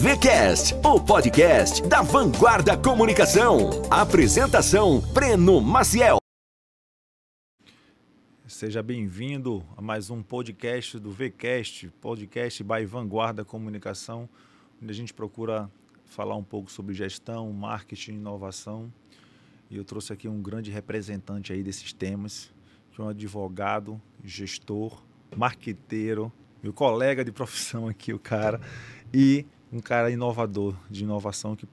VCast, o podcast da Vanguarda Comunicação. Apresentação: Breno Maciel. Seja bem-vindo a mais um podcast do VCast, podcast by Vanguarda Comunicação, onde a gente procura falar um pouco sobre gestão, marketing, inovação. E eu trouxe aqui um grande representante aí desses temas, que é um advogado, gestor, marqueteiro, meu colega de profissão aqui, o cara, e um cara inovador, de inovação, que,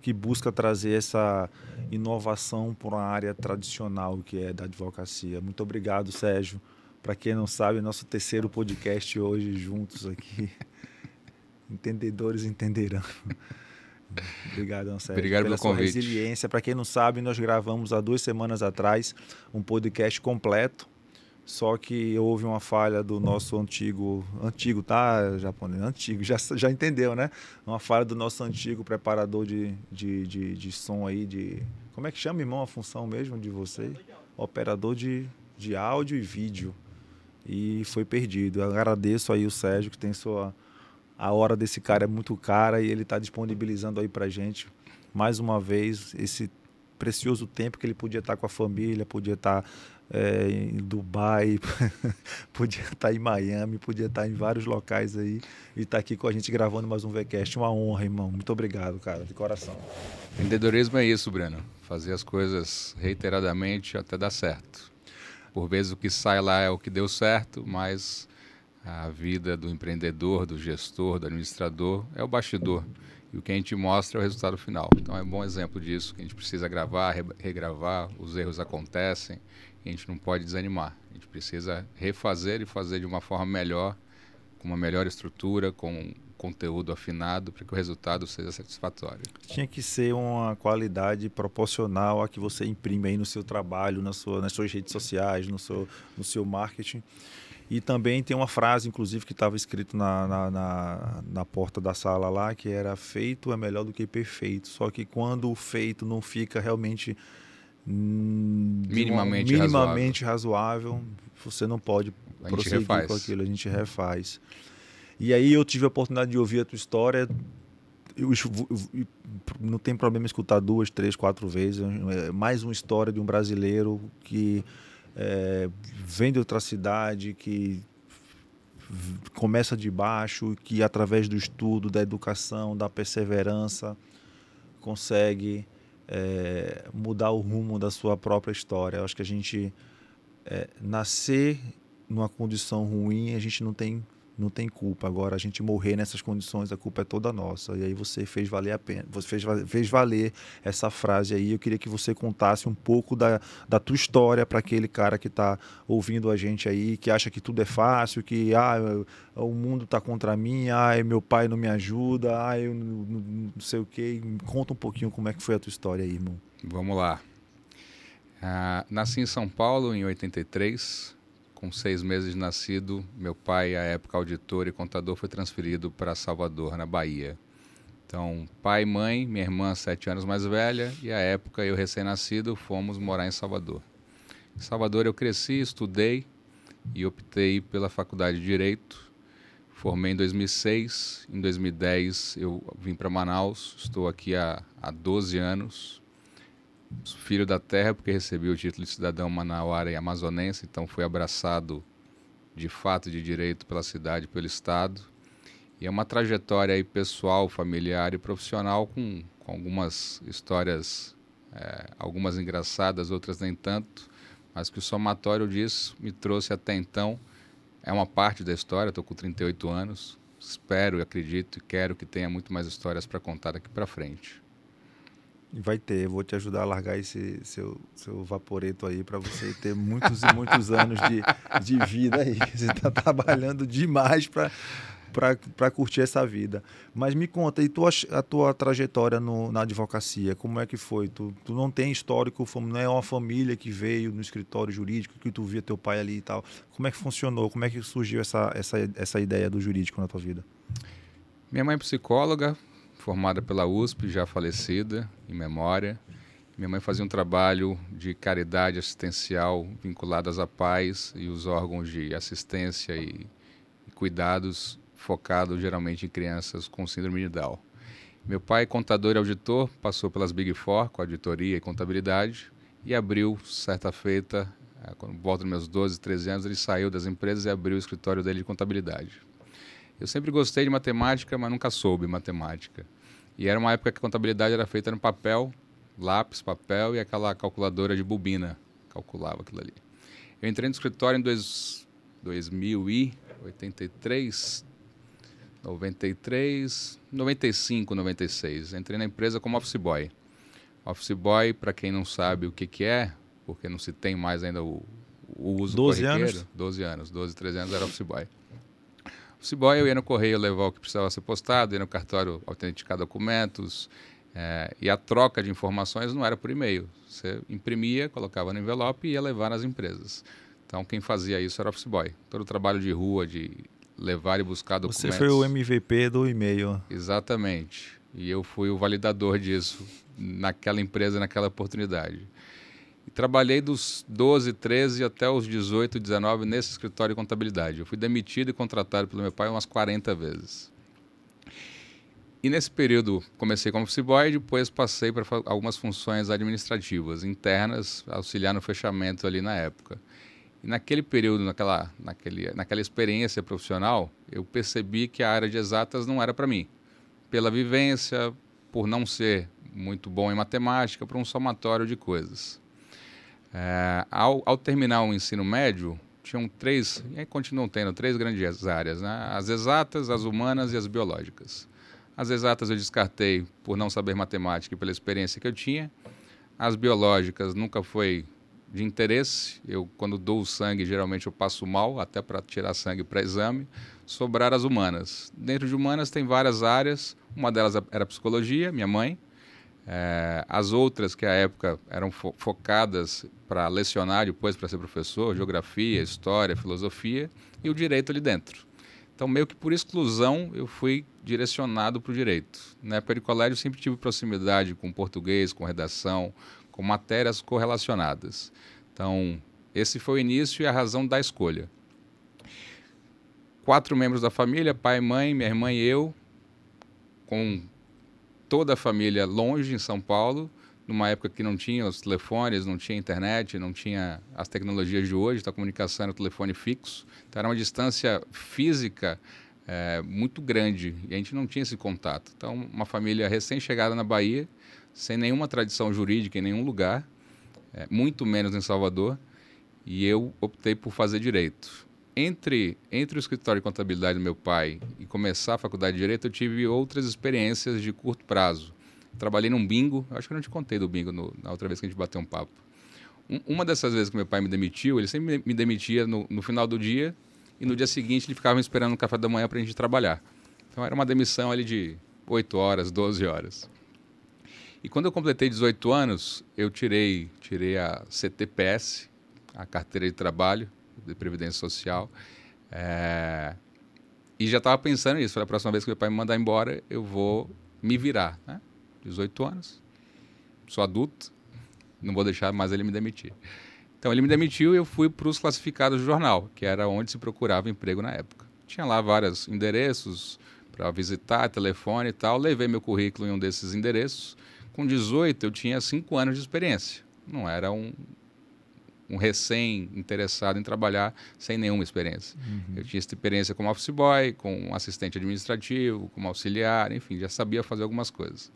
que busca trazer essa inovação para uma área tradicional que é da advocacia. Muito obrigado, Sérgio. Para quem não sabe, nosso terceiro podcast hoje juntos aqui. Entendedores entenderão. Obrigado, Sérgio. Obrigado pela pelo convite. resiliência. Para quem não sabe, nós gravamos há duas semanas atrás um podcast completo só que houve uma falha do nosso antigo, antigo, tá, japonês? Antigo, já, já entendeu, né? Uma falha do nosso antigo preparador de, de, de, de som aí, de. Como é que chama, irmão, a função mesmo de você? Operador de, de áudio e vídeo. E foi perdido. Eu agradeço aí o Sérgio, que tem sua. A hora desse cara é muito cara e ele está disponibilizando aí pra gente, mais uma vez, esse precioso tempo que ele podia estar com a família, podia estar é, em Dubai, podia estar em Miami, podia estar em vários locais aí e estar aqui com a gente gravando mais um VCast. Uma honra, irmão. Muito obrigado, cara, de coração. Empreendedorismo é isso, Breno. Fazer as coisas reiteradamente até dar certo. Por vezes o que sai lá é o que deu certo, mas a vida do empreendedor, do gestor, do administrador é o bastidor. E o que a gente mostra é o resultado final. Então é um bom exemplo disso, que a gente precisa gravar, regravar, os erros acontecem, a gente não pode desanimar. A gente precisa refazer e fazer de uma forma melhor, com uma melhor estrutura, com conteúdo afinado, para que o resultado seja satisfatório. Tinha que ser uma qualidade proporcional a que você imprime aí no seu trabalho, na sua, nas suas redes sociais, no seu, no seu marketing. E também tem uma frase, inclusive, que estava escrito na, na, na, na, porta da sala lá, que era feito é melhor do que perfeito. Só que quando o feito não fica realmente minimamente, uma, minimamente razoável. razoável. você não pode prosseguir refaz. com aquilo, a gente refaz. E aí eu tive a oportunidade de ouvir a tua história. Eu, eu, não tem problema escutar duas, três, quatro vezes. É mais uma história de um brasileiro que é, vem de outra cidade, que começa de baixo, que através do estudo, da educação, da perseverança, consegue é, mudar o rumo da sua própria história. Eu acho que a gente é, nascer numa condição ruim, a gente não tem não tem culpa. Agora, a gente morrer nessas condições, a culpa é toda nossa. E aí você fez valer a pena, você fez, fez valer essa frase aí. Eu queria que você contasse um pouco da, da tua história para aquele cara que está ouvindo a gente aí, que acha que tudo é fácil, que ah, o mundo está contra mim, ah, meu pai não me ajuda, ah, eu não, não sei o quê. Conta um pouquinho como é que foi a tua história aí, irmão. Vamos lá. Uh, nasci em São Paulo em 83, com seis meses de nascido, meu pai, à época auditor e contador, foi transferido para Salvador, na Bahia. Então, pai, mãe, minha irmã, sete anos mais velha, e à época eu recém-nascido, fomos morar em Salvador. Em Salvador eu cresci, estudei e optei pela faculdade de Direito. Formei em 2006, em 2010 eu vim para Manaus, estou aqui há, há 12 anos, filho da terra, porque recebi o título de cidadão manauara e amazonense, então fui abraçado de fato de direito pela cidade, pelo estado. E é uma trajetória aí pessoal, familiar e profissional com, com algumas histórias, é, algumas engraçadas, outras nem tanto, mas que o somatório disso me trouxe até então. É uma parte da história, estou com 38 anos, espero acredito e quero que tenha muito mais histórias para contar daqui para frente. Vai ter, vou te ajudar a largar esse seu, seu vaporeto aí para você ter muitos e muitos anos de, de vida aí. Você está trabalhando demais para curtir essa vida. Mas me conta, e tua, a tua trajetória no, na advocacia, como é que foi? Tu, tu não tem histórico, não é uma família que veio no escritório jurídico, que tu via teu pai ali e tal. Como é que funcionou? Como é que surgiu essa, essa, essa ideia do jurídico na tua vida? Minha mãe é psicóloga, formada pela USP, já falecida, em memória. Minha mãe fazia um trabalho de caridade assistencial vinculado à paz e os órgãos de assistência e, e cuidados focado geralmente em crianças com síndrome de Down. Meu pai, contador e auditor, passou pelas Big Four, com auditoria e contabilidade, e abriu, certa feita, eh, quando volta dos meus 12, 13 anos, ele saiu das empresas e abriu o escritório dele de contabilidade. Eu sempre gostei de matemática, mas nunca soube matemática. E era uma época que a contabilidade era feita no papel, lápis, papel e aquela calculadora de bobina calculava aquilo ali. Eu entrei no escritório em dois, 2083, 93, 95, 96. Entrei na empresa como office boy. Office boy, para quem não sabe o que, que é, porque não se tem mais ainda o, o uso 12 corriqueiro. anos? 12 anos. 12, 13 anos era office boy. Office boy, eu ia no correio levar o que precisava ser postado, ia no cartório autenticar documentos, é, e a troca de informações não era por e-mail. Você imprimia, colocava no envelope e ia levar nas empresas. Então, quem fazia isso era office boy. Todo o trabalho de rua, de levar e buscar documentos. Você foi o MVP do e-mail. Exatamente. E eu fui o validador disso naquela empresa, naquela oportunidade. Trabalhei dos 12, 13 até os 18, 19 nesse escritório de contabilidade. Eu fui demitido e contratado pelo meu pai umas 40 vezes. E nesse período comecei como office boy depois passei para algumas funções administrativas internas, auxiliar no fechamento ali na época. E naquele período, naquela, naquele, naquela experiência profissional, eu percebi que a área de exatas não era para mim. Pela vivência, por não ser muito bom em matemática, por um somatório de coisas. É, ao, ao, terminar o ensino médio, tinham três, e continuam tendo três grandes áreas, né? as exatas, as humanas e as biológicas. As exatas eu descartei por não saber matemática e pela experiência que eu tinha. As biológicas nunca foi de interesse. Eu, quando dou o sangue, geralmente eu passo mal, até para tirar sangue para exame. Sobrar as humanas. Dentro de humanas tem várias áreas. Uma delas era psicologia, minha mãe. É, as outras, que à época eram fo focadas para lecionar depois para ser professor, geografia, história, filosofia, e o direito ali dentro. Então, meio que por exclusão, eu fui direcionado para o direito. Na época de colégio, sempre tive proximidade com português, com redação, com matérias correlacionadas. Então, esse foi o início e a razão da escolha. Quatro membros da família, pai, mãe, minha irmã e eu, com toda a família longe em São Paulo, numa época que não tinha os telefones, não tinha internet, não tinha as tecnologias de hoje, a comunicação era telefone fixo. Então era uma distância física é, muito grande e a gente não tinha esse contato. Então, uma família recém-chegada na Bahia, sem nenhuma tradição jurídica em nenhum lugar, é, muito menos em Salvador, e eu optei por fazer direito. Entre, entre o escritório de contabilidade do meu pai e começar a faculdade de direito, eu tive outras experiências de curto prazo. Trabalhei num bingo, acho que eu não te contei do bingo no, na outra vez que a gente bateu um papo. Um, uma dessas vezes que meu pai me demitiu, ele sempre me demitia no, no final do dia e no dia seguinte ele ficava me esperando no café da manhã para a gente trabalhar. Então era uma demissão ali de 8 horas, 12 horas. E quando eu completei 18 anos, eu tirei, tirei a CTPS, a carteira de trabalho de previdência social, é, e já estava pensando nisso. Falei, a próxima vez que meu pai me mandar embora, eu vou me virar. Né? 18 anos, sou adulto, não vou deixar mais ele me demitir. Então ele me demitiu e eu fui para os classificados do jornal, que era onde se procurava emprego na época. Tinha lá vários endereços para visitar, telefone e tal. Levei meu currículo em um desses endereços com 18, eu tinha 5 anos de experiência. Não era um, um recém-interessado em trabalhar sem nenhuma experiência. Uhum. Eu tinha experiência como office boy, como assistente administrativo, como auxiliar, enfim, já sabia fazer algumas coisas.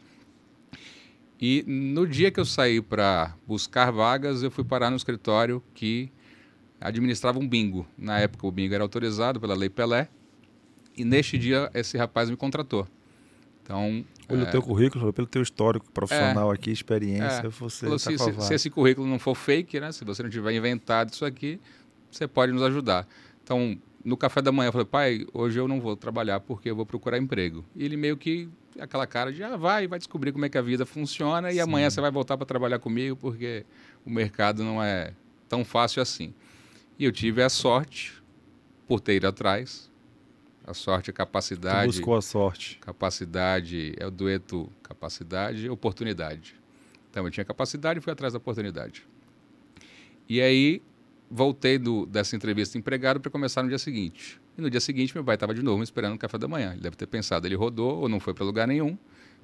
E no dia que eu saí para buscar vagas, eu fui parar no escritório que administrava um bingo. Na época, o bingo era autorizado pela Lei Pelé. E neste dia, esse rapaz me contratou. Então, pelo é, teu currículo, pelo teu histórico profissional é, aqui, experiência, é, você tá se, se, se, esse currículo não for fake, né? Se você não tiver inventado isso aqui, você pode nos ajudar. Então, no café da manhã, eu falei, pai, hoje eu não vou trabalhar porque eu vou procurar emprego. E ele meio que, aquela cara de, ah, vai, vai descobrir como é que a vida funciona e Sim. amanhã você vai voltar para trabalhar comigo porque o mercado não é tão fácil assim. E eu tive a sorte, por ter ido atrás, a sorte, a capacidade. Tu buscou a sorte. Capacidade, é o dueto capacidade oportunidade. Então, eu tinha capacidade e fui atrás da oportunidade. E aí, voltei do, dessa entrevista empregado para começar no dia seguinte. E no dia seguinte, meu pai estava de novo me esperando no café da manhã. Ele deve ter pensado, ele rodou ou não foi para lugar nenhum,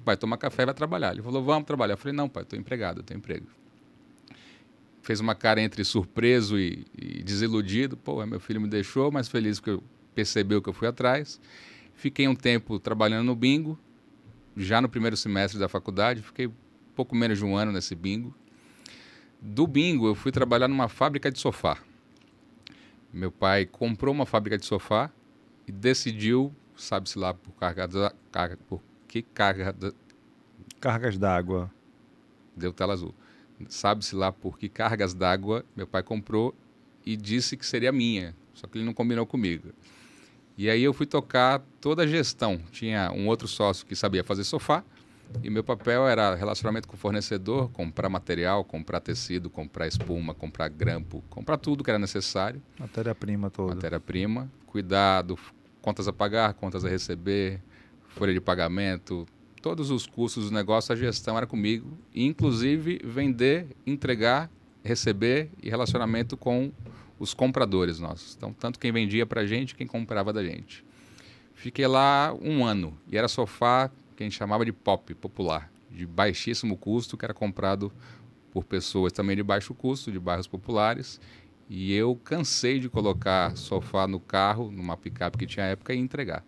vai tomar café e vai trabalhar. Ele falou, vamos trabalhar. Eu falei, não, pai, estou empregado, estou emprego. Fez uma cara entre surpreso e, e desiludido. Pô, meu filho me deixou, mas feliz porque percebeu que eu fui atrás. Fiquei um tempo trabalhando no bingo, já no primeiro semestre da faculdade. Fiquei pouco menos de um ano nesse bingo. Do bingo, eu fui trabalhar numa fábrica de sofá. Meu pai comprou uma fábrica de sofá e decidiu, sabe-se lá por, carga, carga, por que carga. Cargas d'água. Deu tela azul. Sabe-se lá por que cargas d'água meu pai comprou e disse que seria minha. Só que ele não combinou comigo. E aí eu fui tocar toda a gestão. Tinha um outro sócio que sabia fazer sofá e meu papel era relacionamento com o fornecedor, comprar material, comprar tecido, comprar espuma, comprar grampo, comprar tudo que era necessário. Matéria-prima toda. Matéria-prima, cuidar do contas a pagar, contas a receber, folha de pagamento, todos os custos do negócio, a gestão era comigo, inclusive vender, entregar, receber e relacionamento com os compradores nossos. Então, tanto quem vendia para a gente, quem comprava da gente. Fiquei lá um ano e era sofá que a gente chamava de pop, popular, de baixíssimo custo, que era comprado por pessoas também de baixo custo, de bairros populares. E eu cansei de colocar sofá no carro, numa picape que tinha época, e entregar.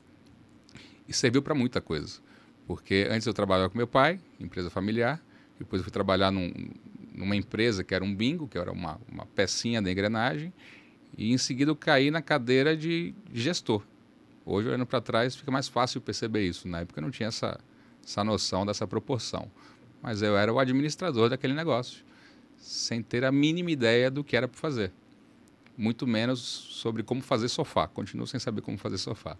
E serviu para muita coisa. Porque antes eu trabalhava com meu pai, empresa familiar, depois eu fui trabalhar num, numa empresa que era um bingo, que era uma, uma pecinha da engrenagem, e em seguida eu caí na cadeira de gestor. Hoje, olhando para trás, fica mais fácil perceber isso. Na época eu não tinha essa, essa noção dessa proporção. Mas eu era o administrador daquele negócio, sem ter a mínima ideia do que era para fazer. Muito menos sobre como fazer sofá. Continuo sem saber como fazer sofá.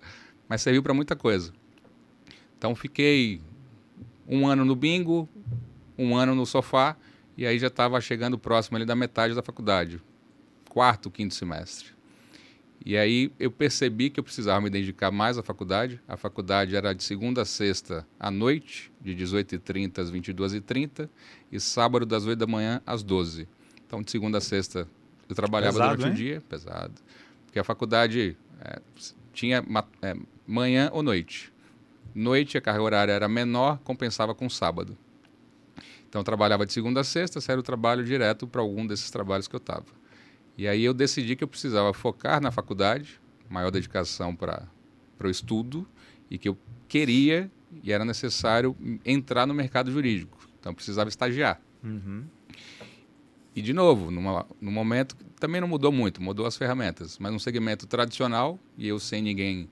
Mas serviu para muita coisa. Então fiquei um ano no bingo, um ano no sofá, e aí já estava chegando próximo ali da metade da faculdade. Quarto, quinto semestre. E aí eu percebi que eu precisava me dedicar mais à faculdade. A faculdade era de segunda a sexta à noite, de 18h30 às 22h30, e sábado das 8 da manhã às 12 Então, de segunda a sexta, eu trabalhava pesado, durante hein? o dia, pesado. Porque a faculdade é, tinha é, manhã ou noite. Noite, a carga horária era menor, compensava com sábado. Então, eu trabalhava de segunda a sexta, saía o trabalho direto para algum desses trabalhos que eu estava. E aí eu decidi que eu precisava focar na faculdade, maior dedicação para o estudo, e que eu queria e era necessário entrar no mercado jurídico. Então precisava estagiar. Uhum. E, de novo, numa, no momento, também não mudou muito, mudou as ferramentas, mas um segmento tradicional, e eu sem ninguém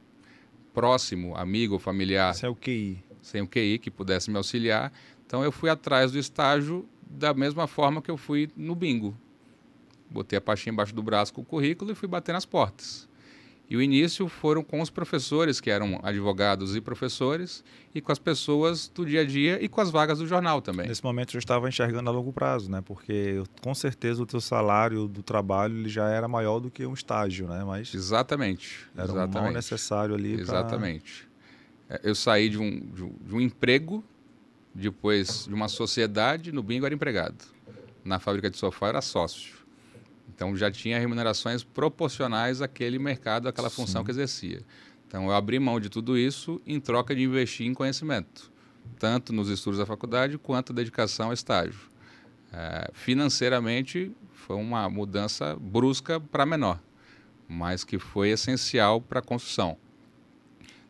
próximo, amigo, familiar. Sem o QI. Sem o QI que pudesse me auxiliar. Então eu fui atrás do estágio da mesma forma que eu fui no bingo botei a pastinha embaixo do braço com o currículo e fui bater nas portas. E o início foram com os professores, que eram advogados e professores, e com as pessoas do dia a dia e com as vagas do jornal também. Nesse momento eu estava enxergando a longo prazo, né? Porque com certeza o teu salário do trabalho ele já era maior do que um estágio, né? Mas exatamente. Era exatamente. um mal necessário ali. Exatamente. Pra... Eu saí de um, de um, de um emprego, depois de uma sociedade, no bingo era empregado. Na fábrica de sofá era sócio. Então já tinha remunerações proporcionais àquele mercado, àquela Sim. função que exercia. Então eu abri mão de tudo isso em troca de investir em conhecimento, tanto nos estudos da faculdade quanto dedicação ao estágio. É, financeiramente foi uma mudança brusca para menor, mas que foi essencial para a construção.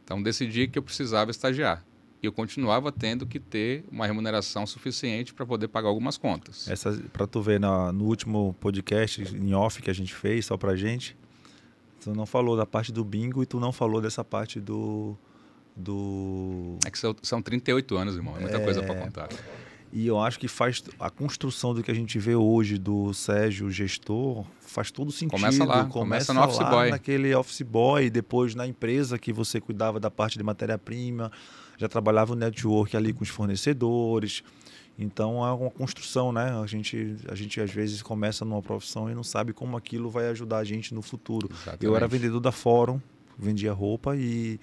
Então decidi que eu precisava estagiar e eu continuava tendo que ter uma remuneração suficiente para poder pagar algumas contas. Essa para tu ver na, no último podcast em off que a gente fez só para gente, tu não falou da parte do bingo e tu não falou dessa parte do do É que são, são 38 anos, irmão, é muita é... coisa para contar. E eu acho que faz a construção do que a gente vê hoje do Sérgio gestor faz todo sentido. Começa lá, começa, começa no office boy. naquele office boy, depois na empresa que você cuidava da parte de matéria-prima, já trabalhava o network ali com os fornecedores. Então é uma construção, né? A gente, a gente às vezes começa numa profissão e não sabe como aquilo vai ajudar a gente no futuro. Exatamente. Eu era vendedor da Fórum, vendia roupa e,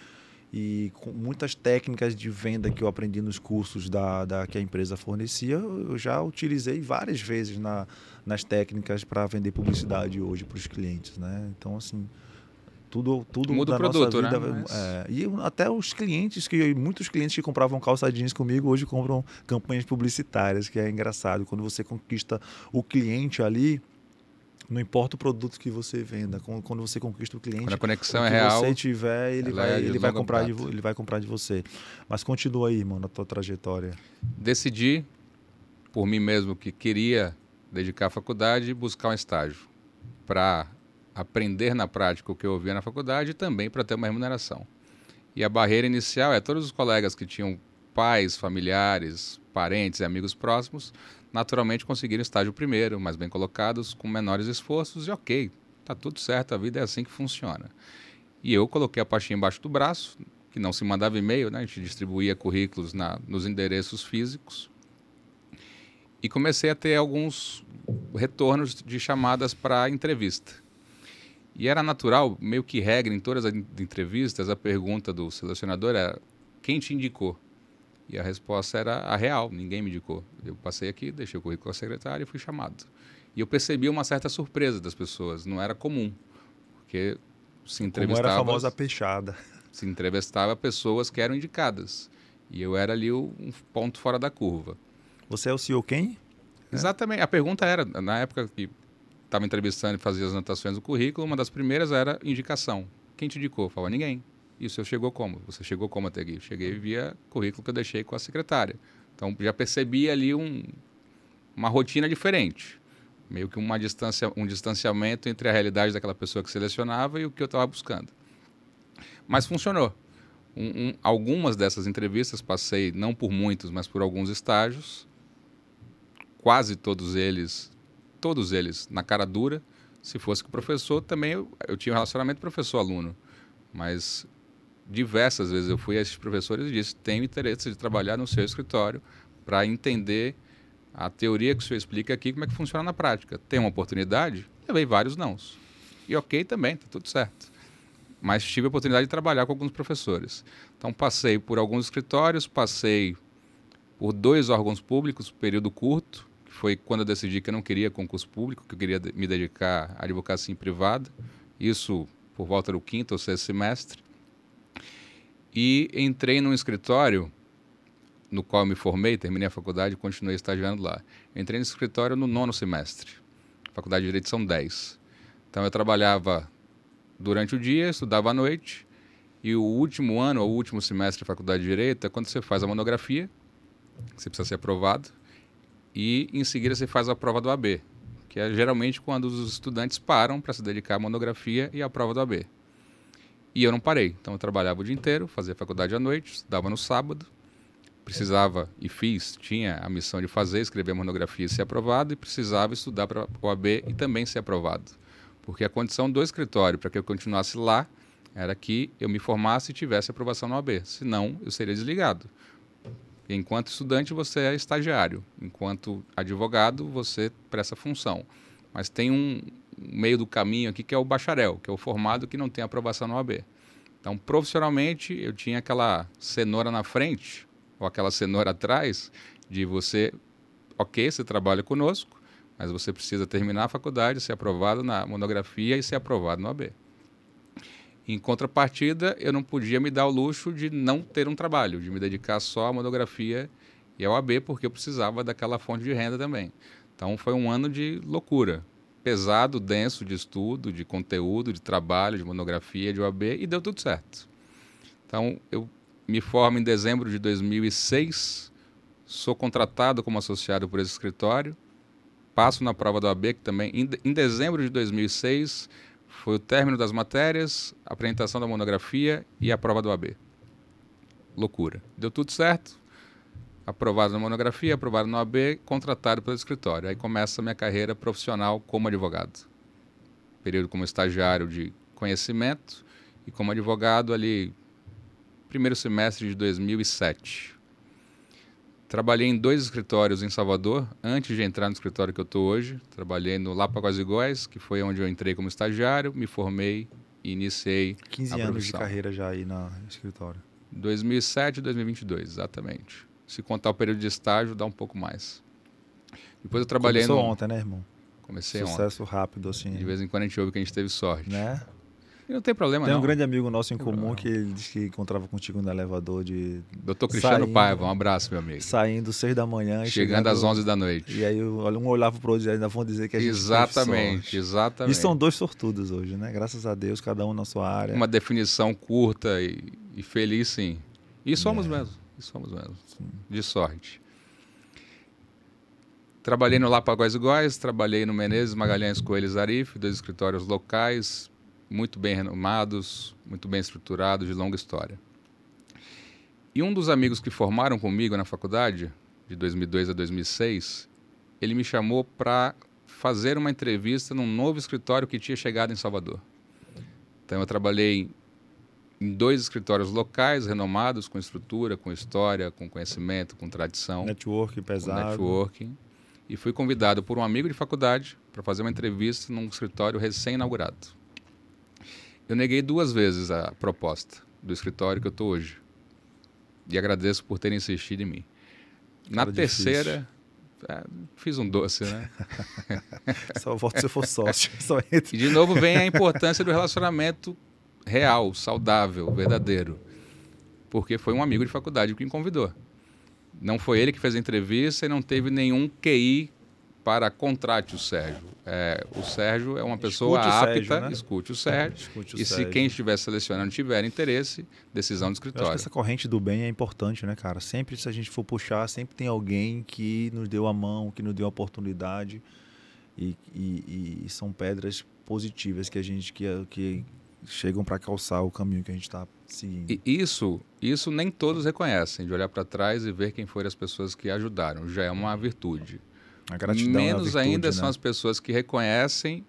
e com muitas técnicas de venda que eu aprendi nos cursos da, da que a empresa fornecia, eu já utilizei várias vezes na, nas técnicas para vender publicidade hoje para os clientes, né? Então assim tudo tudo muda da o produto, nossa vida, né? É, e até os clientes que muitos clientes que compravam calça jeans comigo hoje compram campanhas publicitárias, que é engraçado quando você conquista o cliente ali não importa o produto que você venda, quando você conquista o cliente, quando a conexão é real, você tiver, ele vai, é ele vai comprar de, ele vai comprar de você. Mas continua aí, mano, a tua trajetória. Decidi por mim mesmo que queria dedicar à faculdade e buscar um estágio para aprender na prática o que eu ouvia na faculdade e também para ter uma remuneração. E a barreira inicial é todos os colegas que tinham pais, familiares, parentes e amigos próximos naturalmente conseguiram estágio primeiro, mais bem colocados, com menores esforços, e ok, tá tudo certo, a vida é assim que funciona. E eu coloquei a pastinha embaixo do braço, que não se mandava e-mail, né? a gente distribuía currículos na, nos endereços físicos, e comecei a ter alguns retornos de chamadas para entrevista. E era natural, meio que regra em todas as entrevistas, a pergunta do selecionador era: quem te indicou? E a resposta era a real, ninguém me indicou. Eu passei aqui, deixei o currículo com a secretária e fui chamado. E eu percebi uma certa surpresa das pessoas, não era comum, porque se entrevistava... Como era a famosa peixada. Se entrevistava pessoas que eram indicadas. E eu era ali um ponto fora da curva. Você é o CEO quem? Exatamente. A pergunta era, na época que estava entrevistando e fazia as anotações do currículo, uma das primeiras era indicação. Quem te indicou? Falava, ninguém. E o seu chegou como? Você chegou como até aqui? Cheguei via currículo que eu deixei com a secretária. Então já percebi ali um, uma rotina diferente. Meio que uma distância, um distanciamento entre a realidade daquela pessoa que selecionava e o que eu estava buscando. Mas funcionou. Um, um, algumas dessas entrevistas passei, não por muitos, mas por alguns estágios. Quase todos eles, todos eles na cara dura. Se fosse com o professor, também eu, eu tinha um relacionamento professor-aluno. Mas diversas vezes eu fui a esses professores e disse: tenho interesse de trabalhar no seu escritório para entender a teoria que o senhor explica aqui, como é que funciona na prática. Tem uma oportunidade? Levei vários nãos. E ok também, está tudo certo. Mas tive a oportunidade de trabalhar com alguns professores. Então passei por alguns escritórios, passei por dois órgãos públicos, período curto, foi quando eu decidi que eu não queria concurso público, que eu queria me dedicar à advocacia privada. Isso por volta do quinto ou sexto semestre e entrei num escritório no qual me formei, terminei a faculdade e continuei estagiando lá. Entrei nesse escritório no nono semestre. Faculdade de Direito são 10. Então eu trabalhava durante o dia, estudava à noite, e o último ano, ou o último semestre de Faculdade de Direito é quando você faz a monografia, você precisa ser aprovado, e em seguida você faz a prova do AB, que é geralmente quando os estudantes param para se dedicar à monografia e à prova do AB. E eu não parei. Então eu trabalhava o dia inteiro, fazia faculdade à noite, estudava no sábado, precisava e fiz, tinha a missão de fazer, escrever a monografia e ser aprovado, e precisava estudar para o AB e também ser aprovado. Porque a condição do escritório para que eu continuasse lá era que eu me formasse e tivesse aprovação no AB, senão eu seria desligado. Enquanto estudante, você é estagiário, enquanto advogado, você presta função. Mas tem um, meio do caminho aqui, que é o bacharel, que é o formado que não tem aprovação no OAB. Então, profissionalmente, eu tinha aquela cenoura na frente, ou aquela cenoura atrás, de você, ok, você trabalha conosco, mas você precisa terminar a faculdade, ser aprovado na monografia e ser aprovado no AB. Em contrapartida, eu não podia me dar o luxo de não ter um trabalho, de me dedicar só à monografia e ao AB, porque eu precisava daquela fonte de renda também. Então foi um ano de loucura pesado, denso de estudo, de conteúdo, de trabalho, de monografia, de OAB e deu tudo certo. Então, eu me formo em dezembro de 2006, sou contratado como associado por esse escritório, passo na prova da OAB, que também, em, dezembro de 2006, foi o término das matérias, a apresentação da monografia e a prova do OAB. Loucura. Deu tudo certo, aprovado na monografia, aprovado no AB, contratado pelo escritório. Aí começa a minha carreira profissional como advogado. Período como estagiário de conhecimento e como advogado ali primeiro semestre de 2007. Trabalhei em dois escritórios em Salvador, antes de entrar no escritório que eu estou hoje. Trabalhei no Lapa Quase Iguais, que foi onde eu entrei como estagiário, me formei e iniciei 15 anos de carreira já aí no escritório. 2007 e 2022, exatamente. Se contar o período de estágio, dá um pouco mais. Depois eu trabalhei Começou no... ontem, né, irmão? Comecei Sucesso ontem. Sucesso rápido, assim. De vez em quando a gente ouve que a gente teve sorte. Né? E não tem problema, tem não. Um grande amigo nosso em comum problema. que ele disse que encontrava contigo no elevador de... Doutor Cristiano saindo, Paiva, um abraço, meu amigo. Saindo seis da manhã. Chegando, chegando às onze da noite. E aí um olhava pro outro e ainda vão dizer que a gente Exatamente, exatamente. E são dois sortudos hoje, né? Graças a Deus, cada um na sua área. Uma definição curta e, e feliz, sim. E somos é. mesmo. E somos mesmo. Sim. De sorte. Trabalhei no Lapagóis e Góis, trabalhei no Menezes, Magalhães, Coelho Zarif, dois escritórios locais, muito bem renomados, muito bem estruturados, de longa história. E um dos amigos que formaram comigo na faculdade, de 2002 a 2006, ele me chamou para fazer uma entrevista num novo escritório que tinha chegado em Salvador. Então eu trabalhei em dois escritórios locais renomados, com estrutura, com história, com conhecimento, com tradição. Network pesado. Networking. E fui convidado por um amigo de faculdade para fazer uma entrevista num escritório recém-inaugurado. Eu neguei duas vezes a proposta do escritório que eu estou hoje. E agradeço por terem insistido em mim. Na Cara terceira, é, fiz um doce, né? Só volto se for sócio. Só e de novo vem a importância do relacionamento real, saudável, verdadeiro. Porque foi um amigo de faculdade que me convidou. Não foi ele que fez a entrevista e não teve nenhum QI para contrate o Sérgio. É, o Sérgio é uma pessoa escute apta, Sérgio, né? escute o Sérgio. Escute o e Sérgio. se quem estiver selecionando tiver interesse, decisão do escritório. essa corrente do bem é importante, né, cara? Sempre, se a gente for puxar, sempre tem alguém que nos deu a mão, que nos deu a oportunidade. E, e, e são pedras positivas que a gente que, que chegam para calçar o caminho que a gente está seguindo. E isso, isso nem todos reconhecem, de olhar para trás e ver quem foram as pessoas que ajudaram. Já é uma virtude. A gratidão Menos é virtude, ainda né? são as pessoas que reconhecem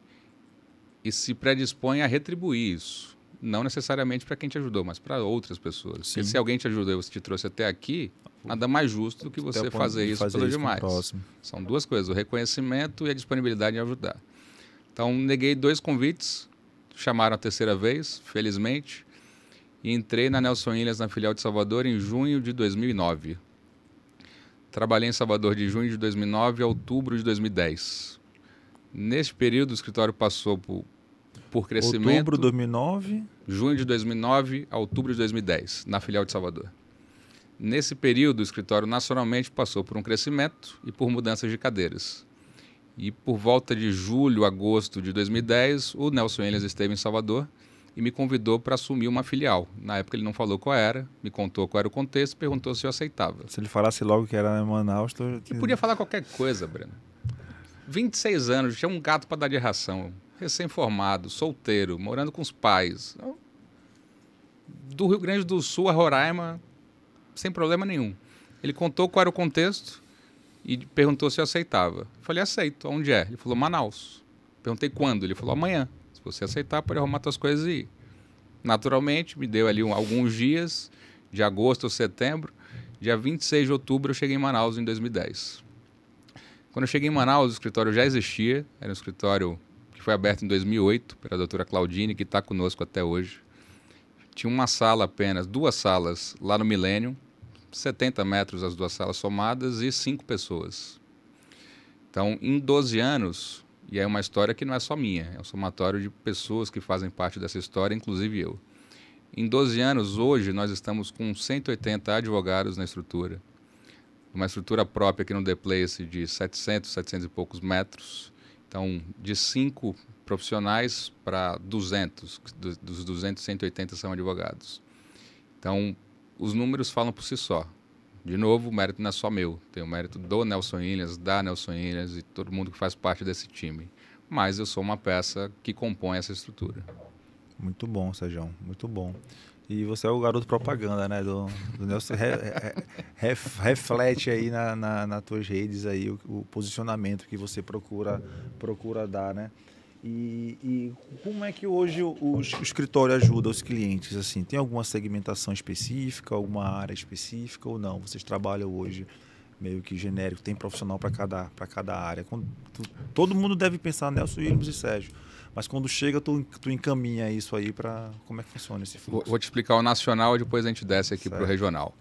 e se predispõem a retribuir isso. Não necessariamente para quem te ajudou, mas para outras pessoas. Porque se alguém te ajudou e te trouxe até aqui, nada mais justo do que você fazer isso fazer pelo isso demais. São duas coisas, o reconhecimento e a disponibilidade em ajudar. Então, neguei dois convites, chamaram a terceira vez, felizmente, e entrei na Nelson Williams na filial de Salvador em junho de 2009. Trabalhei em Salvador de junho de 2009 a outubro de 2010. Neste período, o escritório passou por, por crescimento. Outubro de 2009? Junho de 2009 a outubro de 2010, na filial de Salvador. Nesse período, o escritório nacionalmente passou por um crescimento e por mudanças de cadeiras. E por volta de julho, agosto de 2010, o Nelson Elias esteve em Salvador e me convidou para assumir uma filial. Na época ele não falou qual era, me contou qual era o contexto, perguntou se eu aceitava. Se ele falasse logo que era em Manaus. Ele podia falar qualquer coisa, Breno. 26 anos, tinha um gato para dar de ração, recém-formado, solteiro, morando com os pais. Do Rio Grande do Sul a Roraima, sem problema nenhum. Ele contou qual era o contexto e perguntou se eu aceitava. Eu falei, aceito. Onde é? Ele falou, Manaus. Perguntei quando. Ele falou, amanhã. Você aceitar, pode arrumar suas coisas e ir. Naturalmente, me deu ali um, alguns dias, de agosto ou setembro. Dia 26 de outubro, eu cheguei em Manaus em 2010. Quando eu cheguei em Manaus, o escritório já existia. Era um escritório que foi aberto em 2008 pela doutora Claudine, que está conosco até hoje. Tinha uma sala apenas, duas salas lá no Milênio, 70 metros as duas salas somadas e cinco pessoas. Então, em 12 anos, e é uma história que não é só minha, é um somatório de pessoas que fazem parte dessa história, inclusive eu. Em 12 anos, hoje, nós estamos com 180 advogados na estrutura. Uma estrutura própria aqui no The Place de 700, 700 e poucos metros. Então, de cinco profissionais para 200, dos 200, 180 são advogados. Então, os números falam por si só. De novo, o mérito não é só meu, tem o mérito do Nelson Williams, da Nelson Williams e todo mundo que faz parte desse time. Mas eu sou uma peça que compõe essa estrutura. Muito bom, Sérgio, muito bom. E você é o garoto propaganda, né? Do, do Nelson. Re, re, reflete aí na, na, nas tuas redes aí o, o, posicionamento que você procura, procura dar, né? E, e, como é que hoje o, o, escritório ajuda os clientes? Assim, tem alguma segmentação específica, alguma área específica ou não? Vocês trabalham hoje meio que genérico, tem profissional para cada, cada área. Quando, tu, todo mundo deve pensar Nelson Williams e Sérgio. Mas quando chega, tu, tu encaminha isso aí para como é que funciona esse fluxo? Vou, vou te explicar o nacional e depois a gente desce aqui para o regional.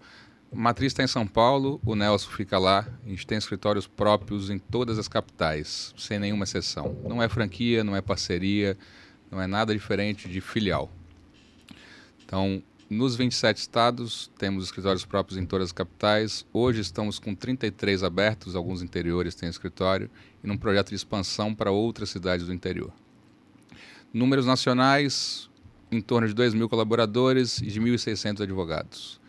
Matriz está em São Paulo, o Nelson fica lá. A gente tem escritórios próprios em todas as capitais, sem nenhuma exceção. Não é franquia, não é parceria, não é nada diferente de filial. Então, nos 27 estados, temos escritórios próprios em todas as capitais. Hoje estamos com 33 abertos, alguns interiores têm escritório, e num projeto de expansão para outras cidades do interior. Números nacionais, em torno de 2 mil colaboradores e de 1.600 advogados.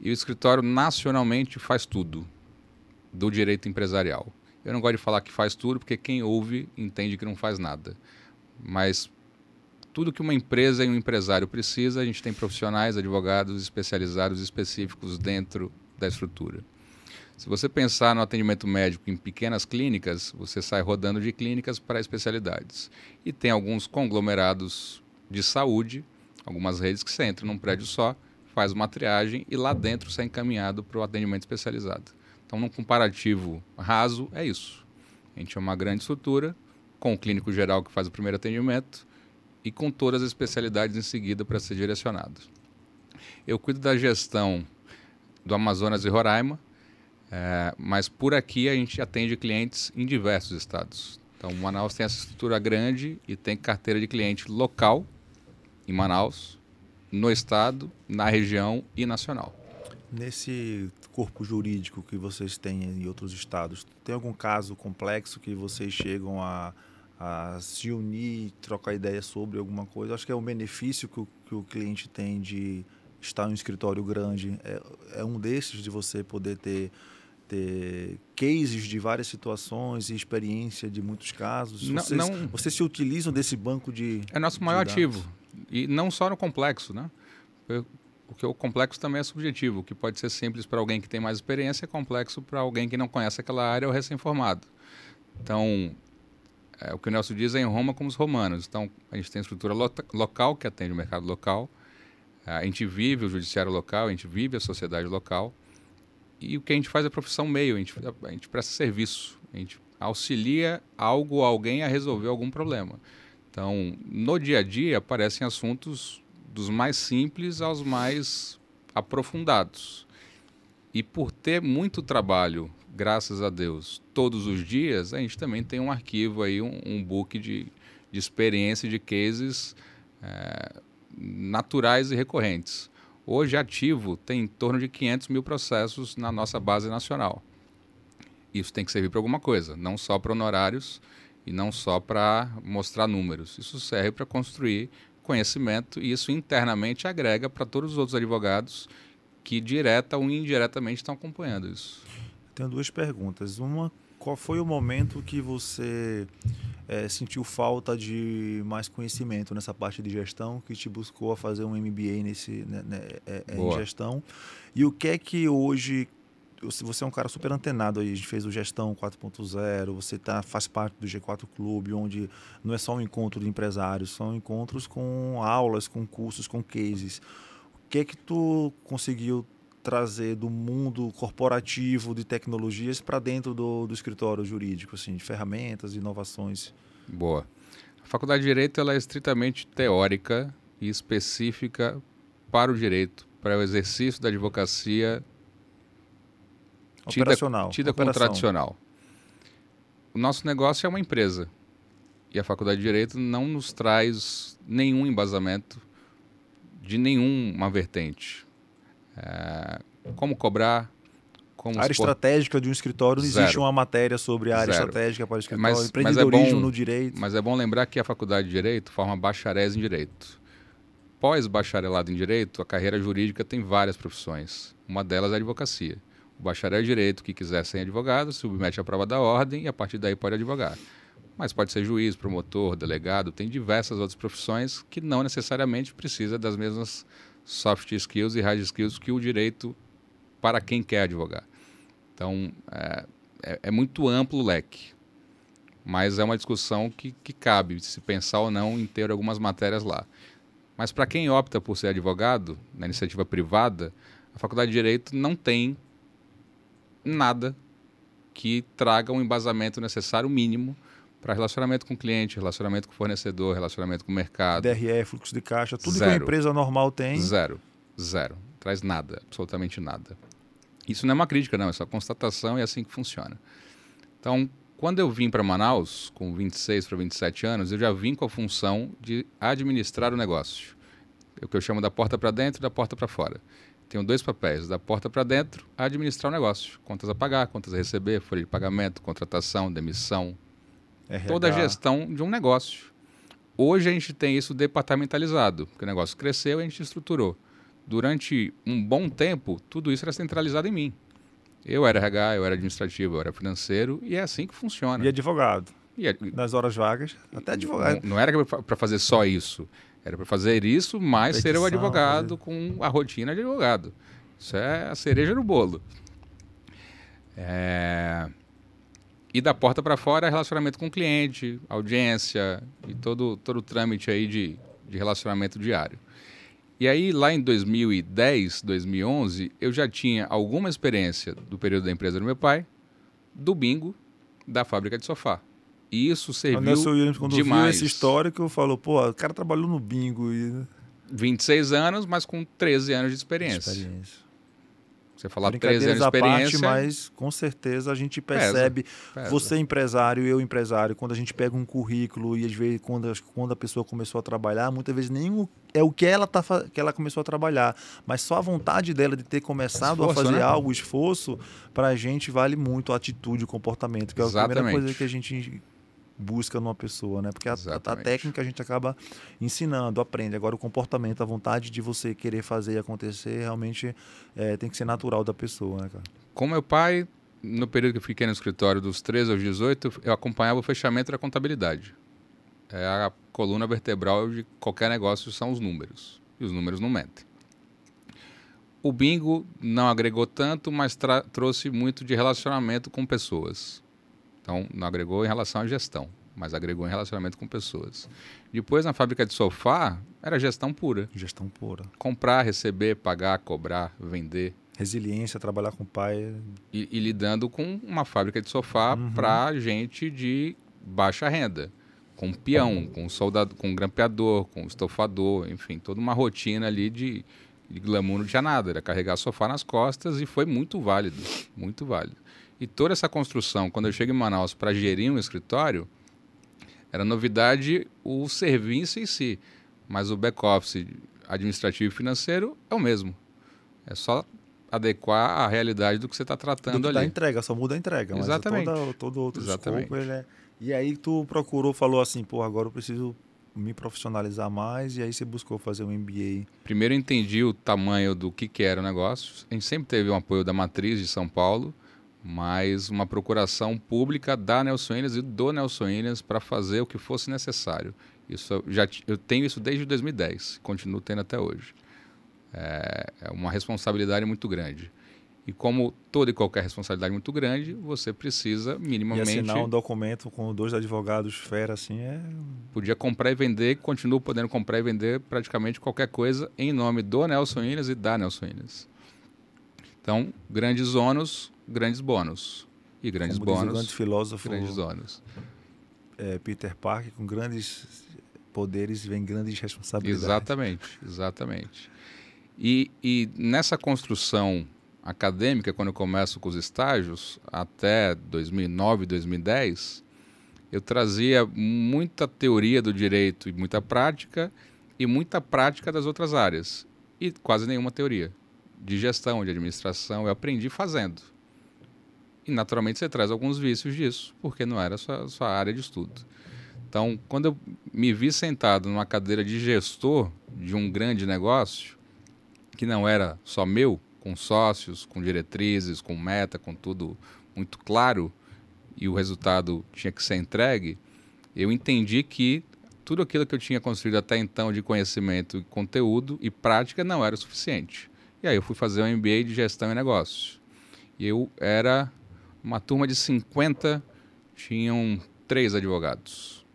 E o escritório nacionalmente faz tudo do direito empresarial. Eu não gosto de falar que faz tudo, porque quem ouve entende que não faz nada. Mas tudo que uma empresa e um empresário precisa, a gente tem profissionais, advogados especializados específicos dentro da estrutura. Se você pensar no atendimento médico em pequenas clínicas, você sai rodando de clínicas para especialidades. E tem alguns conglomerados de saúde, algumas redes que você entra num prédio só, faz uma triagem e lá dentro você é encaminhado para o atendimento especializado. Então, num comparativo raso, é isso. A gente é uma grande estrutura, com o clínico geral que faz o primeiro atendimento, e com todas as especialidades em seguida para ser direcionado. Eu cuido da gestão do Amazonas e Roraima, é, mas por aqui a gente atende clientes em diversos estados. Então, Manaus tem essa estrutura grande e tem carteira de cliente local em Manaus, no estado, na região e nacional. Nesse corpo jurídico que vocês têm em outros estados, tem algum caso complexo que vocês chegam a a se unir, trocar ideia sobre alguma coisa. Acho que é um benefício que o, que o cliente tem de estar em um escritório grande. É, é um desses de você poder ter ter cases de várias situações e experiência de muitos casos. Não, vocês, não, vocês se utilizam desse banco de. É nosso maior ativo. E não só no complexo, né? Porque o complexo também é subjetivo. O que pode ser simples para alguém que tem mais experiência é complexo para alguém que não conhece aquela área ou recém-formado. Então, é, o que o Nelson diz é em Roma como os romanos. Então, a gente tem a estrutura lo local que atende o mercado local, a gente vive o judiciário local, a gente vive a sociedade local, e o que a gente faz é profissão meio, a gente, a gente presta serviço, a gente auxilia algo alguém a resolver algum problema. Então, no dia a dia, aparecem assuntos dos mais simples aos mais aprofundados. E por ter muito trabalho graças a Deus, todos os dias, a gente também tem um arquivo aí, um, um book de, de experiência de cases é, naturais e recorrentes. Hoje, ativo tem em torno de 500 mil processos na nossa base nacional. Isso tem que servir para alguma coisa, não só para honorários e não só para mostrar números. Isso serve para construir conhecimento e isso internamente agrega para todos os outros advogados que direta ou indiretamente estão acompanhando isso. Tenho duas perguntas. Uma, qual foi o momento que você é, sentiu falta de mais conhecimento nessa parte de gestão, que te buscou a fazer um MBA nesse, né, né, é, em gestão? E o que é que hoje você é um cara super antenado aí, a gente fez o Gestão 4.0, você tá, faz parte do G4 Clube, onde não é só um encontro de empresários, são encontros com aulas, com cursos, com cases. O que é que tu conseguiu trazer do mundo corporativo de tecnologias para dentro do, do escritório jurídico, assim, de ferramentas, inovações? Boa. A Faculdade de Direito ela é estritamente teórica e específica para o direito, para o exercício da advocacia operacional, tida, tida como tradicional. O nosso negócio é uma empresa e a Faculdade de Direito não nos traz nenhum embasamento de nenhuma vertente. É, como cobrar, como a área estratégica de um escritório, não existe uma matéria sobre a área Zero. estratégica para o escritório, mas, empreendedorismo mas é bom, no direito. Mas é bom lembrar que a faculdade de Direito forma bacharéis em Direito. Pós-bacharelado em Direito, a carreira jurídica tem várias profissões. Uma delas é a advocacia. O bacharel de Direito que quiser ser advogado, submete à prova da ordem e a partir daí pode advogar. Mas pode ser juiz, promotor, delegado, tem diversas outras profissões que não necessariamente precisa das mesmas soft skills e hard skills que o direito para quem quer advogar. Então, é, é, é muito amplo o leque, mas é uma discussão que, que cabe se pensar ou não em ter algumas matérias lá. Mas para quem opta por ser advogado, na iniciativa privada, a Faculdade de Direito não tem nada que traga um embasamento necessário mínimo para relacionamento com cliente, relacionamento com fornecedor, relacionamento com mercado. DRE, fluxo de caixa, tudo Zero. que uma empresa normal tem. Zero. Zero. Traz nada, absolutamente nada. Isso não é uma crítica, não, é só constatação e é assim que funciona. Então, quando eu vim para Manaus, com 26 para 27 anos, eu já vim com a função de administrar o negócio. É o que eu chamo da porta para dentro e da porta para fora. Tenho dois papéis, da porta para dentro, administrar o negócio. Contas a pagar, contas a receber, folha de pagamento, contratação, demissão, RH. toda a gestão de um negócio. Hoje a gente tem isso departamentalizado, porque o negócio cresceu e a gente estruturou. Durante um bom tempo, tudo isso era centralizado em mim. Eu era RH, eu era administrativo, eu era financeiro, e é assim que funciona. E advogado. E Nas horas vagas, até advogado. Não, não era para fazer só isso. Era para fazer isso, mais ser o advogado com a rotina de advogado. Isso é a cereja no bolo. É... E da porta para fora, relacionamento com o cliente, audiência e todo, todo o trâmite aí de, de relacionamento diário. E aí, lá em 2010, 2011, eu já tinha alguma experiência do período da empresa do meu pai, do bingo, da fábrica de sofá. E isso serviu Nelson Williams, quando demais. viu essa história, que eu falo, pô, o cara trabalhou no bingo. E... 26 anos, mas com 13 anos de experiência. experiência. Você falar 13 anos de experiência. Parte, mas com certeza a gente percebe. Pesa, pesa. Você é empresário, eu empresário, quando a gente pega um currículo e às vezes quando, quando a pessoa começou a trabalhar, muitas vezes nem o, é o que ela, tá, que ela começou a trabalhar, mas só a vontade dela de ter começado esforço, a fazer né? algo, o esforço, para a gente vale muito a atitude, o comportamento, que é a Exatamente. primeira coisa que a gente busca numa pessoa, né? Porque a, a, técnica a gente acaba ensinando, aprende. Agora o comportamento, a vontade de você querer fazer e acontecer, realmente é, tem que ser natural da pessoa, né, cara? Com meu pai, no período que eu fiquei no escritório dos 13 aos 18, eu acompanhava o fechamento da contabilidade. É a coluna vertebral de qualquer negócio são os números. E os números não mentem. O bingo não agregou tanto, mas trouxe muito de relacionamento com pessoas. Então, não agregou em relação à gestão, mas agregou em relacionamento com pessoas. Depois, na fábrica de sofá, era gestão pura. Gestão pura. Comprar, receber, pagar, cobrar, vender. Resiliência, trabalhar com o pai. E, e lidando com uma fábrica de sofá uhum. para gente de baixa renda. Com peão, com soldado, com grampeador, com estofador, enfim, toda uma rotina ali de, de glamour não tinha nada, era carregar sofá nas costas e foi muito válido, muito válido. E toda essa construção, quando eu chego em Manaus para gerir um escritório, era novidade o serviço em si, mas o back-office administrativo e financeiro é o mesmo. É só adequar a realidade do que você está tratando do que ali. Da entrega, só muda a entrega. Exatamente. Mas toda, todo outro Exatamente. escopo, é... E aí tu procurou, falou assim, pô, agora eu preciso me profissionalizar mais e aí você buscou fazer um MBA? Primeiro entendi o tamanho do que, que era o negócio. A gente sempre teve o um apoio da matriz de São Paulo, mas uma procuração pública da Nelson Williams e do Nelson Williams para fazer o que fosse necessário. Isso já eu tenho isso desde 2010, continuo tendo até hoje. É, é uma responsabilidade muito grande. E como toda e qualquer responsabilidade muito grande, você precisa minimamente. E assinar um documento com dois advogados fera assim é. Podia comprar e vender, continuo podendo comprar e vender praticamente qualquer coisa em nome do Nelson Williams e da Nelson Williams. Então, grandes ônus, grandes bônus. E grandes Como bônus. Diz o grande filósofo grandes ônus. É, Peter Parker, com grandes poderes vem grandes responsabilidades. Exatamente, exatamente. E, e nessa construção acadêmica, quando eu começo com os estágios, até 2009, 2010, eu trazia muita teoria do direito e muita prática, e muita prática das outras áreas, e quase nenhuma teoria de gestão, de administração, eu aprendi fazendo. E naturalmente você traz alguns vícios disso, porque não era sua, sua área de estudo. Então, quando eu me vi sentado numa cadeira de gestor de um grande negócio, que não era só meu, com sócios, com diretrizes, com meta, com tudo muito claro, e o resultado tinha que ser entregue, eu entendi que tudo aquilo que eu tinha construído até então de conhecimento, conteúdo e prática não era o suficiente. E aí eu fui fazer um MBA de gestão e negócios. E eu era uma turma de 50, tinham três advogados.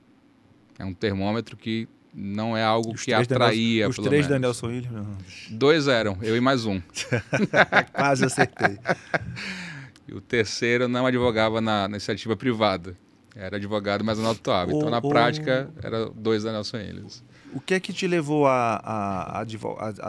É um termômetro que não é algo que atraía. Os três menos. da Nelson Williams? Dois eram, eu e mais um. Quase acertei. e o terceiro não advogava na, na iniciativa privada. Era advogado, mas não atuava. Então, na o... prática, era dois da Nelson Williams. O que é que te levou a, a, a,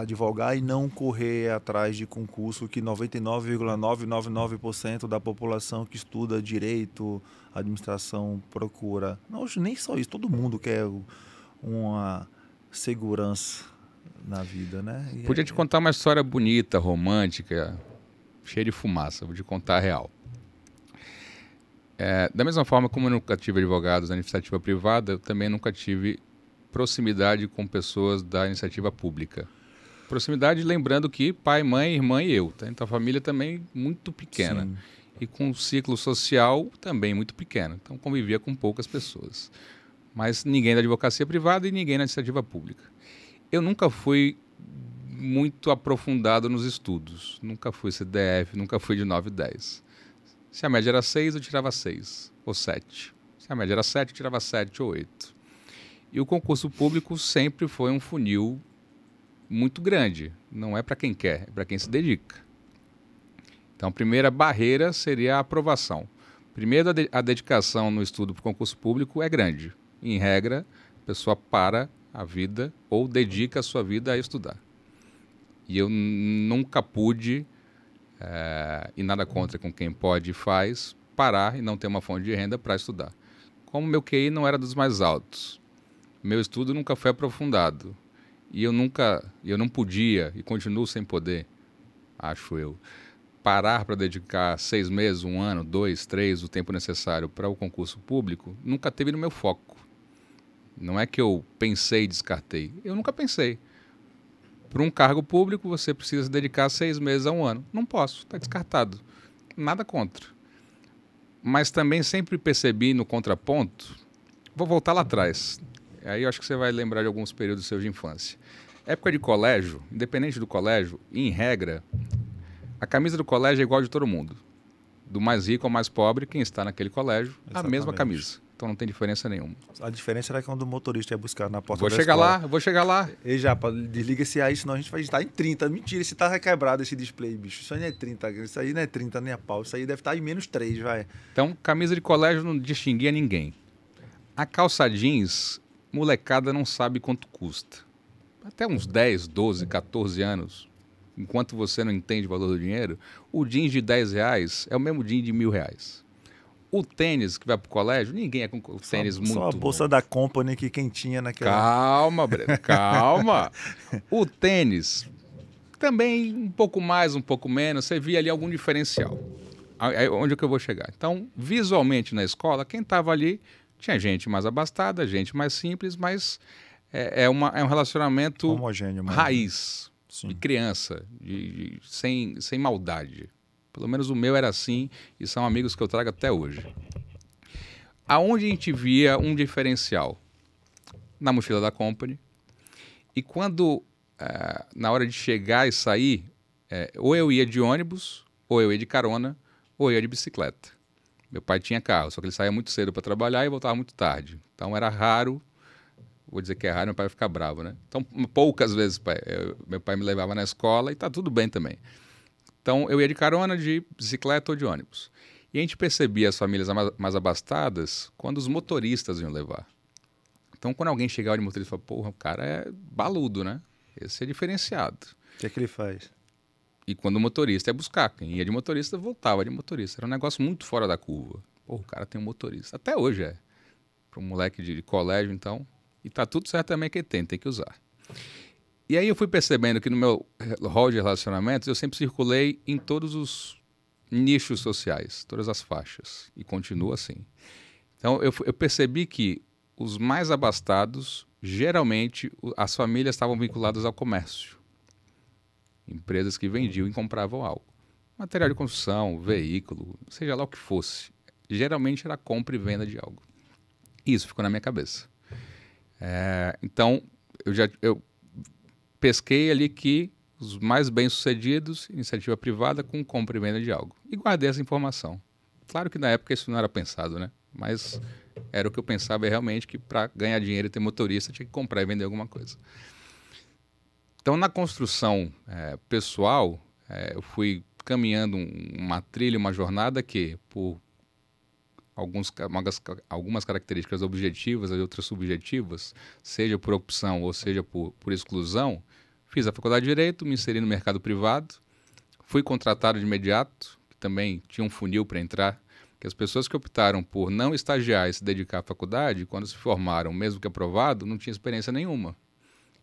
advogar e não correr atrás de concurso que 99,999% da população que estuda direito, administração procura? Não, nem só isso, todo mundo quer uma segurança na vida, né? E Podia é... te contar uma história bonita, romântica, cheia de fumaça, vou te contar a real. É, da mesma forma como eu nunca tive advogados na iniciativa privada, eu também nunca tive proximidade com pessoas da iniciativa pública. Proximidade, lembrando que pai, mãe, irmã e eu. Tá? Então a família também muito pequena. Sim. E com um ciclo social também muito pequeno. Então convivia com poucas pessoas. Mas ninguém da advocacia privada e ninguém na iniciativa pública. Eu nunca fui muito aprofundado nos estudos. Nunca fui CDF, nunca fui de 9 e 10. Se a média era 6, eu tirava 6 ou 7. Se a média era 7, eu tirava 7 ou 8. E o concurso público sempre foi um funil muito grande. Não é para quem quer, é para quem se dedica. Então, a primeira barreira seria a aprovação. Primeiro, a dedicação no estudo para o concurso público é grande. Em regra, a pessoa para a vida ou dedica a sua vida a estudar. E eu nunca pude, é, e nada contra com quem pode e faz, parar e não ter uma fonte de renda para estudar. Como meu QI não era dos mais altos, meu estudo nunca foi aprofundado. E eu nunca, eu não podia e continuo sem poder, acho eu, parar para dedicar seis meses, um ano, dois, três, o tempo necessário para o concurso público, nunca teve no meu foco. Não é que eu pensei e descartei. Eu nunca pensei. Para um cargo público, você precisa se dedicar seis meses a um ano. Não posso, está descartado. Nada contra. Mas também sempre percebi no contraponto. Vou voltar lá atrás. Aí eu acho que você vai lembrar de alguns períodos seus de infância. Época de colégio, independente do colégio, em regra, a camisa do colégio é igual de todo mundo. Do mais rico ao mais pobre, quem está naquele colégio, Exatamente. a mesma camisa. Então não tem diferença nenhuma. A diferença era quando o motorista ia buscar na porta vou da chegar escola. lá, vou chegar lá. E já, desliga esse aí, senão a gente vai estar em 30. Mentira, esse tá quebrado esse display, bicho. Isso aí não é 30, isso aí não é 30 nem a pau. Isso aí deve estar em menos 3, vai. Então, camisa de colégio não distinguia ninguém. A calça jeans molecada não sabe quanto custa. Até uns 10, 12, 14 anos, enquanto você não entende o valor do dinheiro, o jeans de 10 reais é o mesmo jeans de mil reais. O tênis que vai pro colégio, ninguém é com tênis só, muito. Só a bolsa bom. da Company que quem tinha naquela. Calma, Breno, calma. o tênis, também um pouco mais, um pouco menos, você via ali algum diferencial. Aí, onde é que eu vou chegar? Então, visualmente na escola, quem estava ali tinha gente mais abastada, gente mais simples, mas é, é, uma, é um relacionamento Homogêneo, raiz, Sim. de criança, de, de, sem, sem maldade. Pelo menos o meu era assim e são amigos que eu trago até hoje. Aonde a gente via um diferencial? Na mochila da Company. E quando, é, na hora de chegar e sair, é, ou eu ia de ônibus, ou eu ia de carona, ou eu ia de bicicleta. Meu pai tinha carro, só que ele saía muito cedo para trabalhar e voltava muito tarde. Então era raro, vou dizer que é raro, meu pai ficar bravo, né? Então poucas vezes pai, eu, meu pai me levava na escola e tá tudo bem também. Então eu ia de carona, de bicicleta ou de ônibus. E a gente percebia as famílias mais abastadas quando os motoristas iam levar. Então quando alguém chegava de motorista falava, porra, o cara é baludo, né? Esse é diferenciado. O que é que ele faz? E quando o motorista ia buscar, quem ia de motorista voltava de motorista. Era um negócio muito fora da curva. Pô, o cara tem um motorista. Até hoje é. Para um moleque de, de, colégio, então. E tá tudo certo também que tem, tem que usar. E aí eu fui percebendo que no meu rol de relacionamentos eu sempre circulei em todos os nichos sociais, todas as faixas. E continuo assim. Então eu, eu percebi que os mais abastados, geralmente, as famílias estavam vinculadas ao comércio empresas que vendiam e compravam algo. Material de construção, veículo, seja lá o que fosse. Geralmente era compra e venda de algo. Isso ficou na minha cabeça. É, então, eu já eu pesquei ali que os mais bem-sucedidos, iniciativa privada com compra e venda de algo. E guardei essa informação. Claro que na época isso não era pensado, né? Mas era o que eu pensava realmente que para ganhar dinheiro e ter motorista tinha que comprar e vender alguma coisa. Então, na construção é, pessoal, é, eu fui caminhando uma trilha, uma jornada que, por alguns, algumas características objetivas e outras subjetivas, seja por opção ou seja por, por exclusão, fiz a faculdade de Direito, me inseri no mercado privado, fui contratado de imediato, que também tinha um funil para entrar, que as pessoas que optaram por não estagiar e se dedicar à faculdade, quando se formaram, mesmo que aprovado, não tinha experiência nenhuma.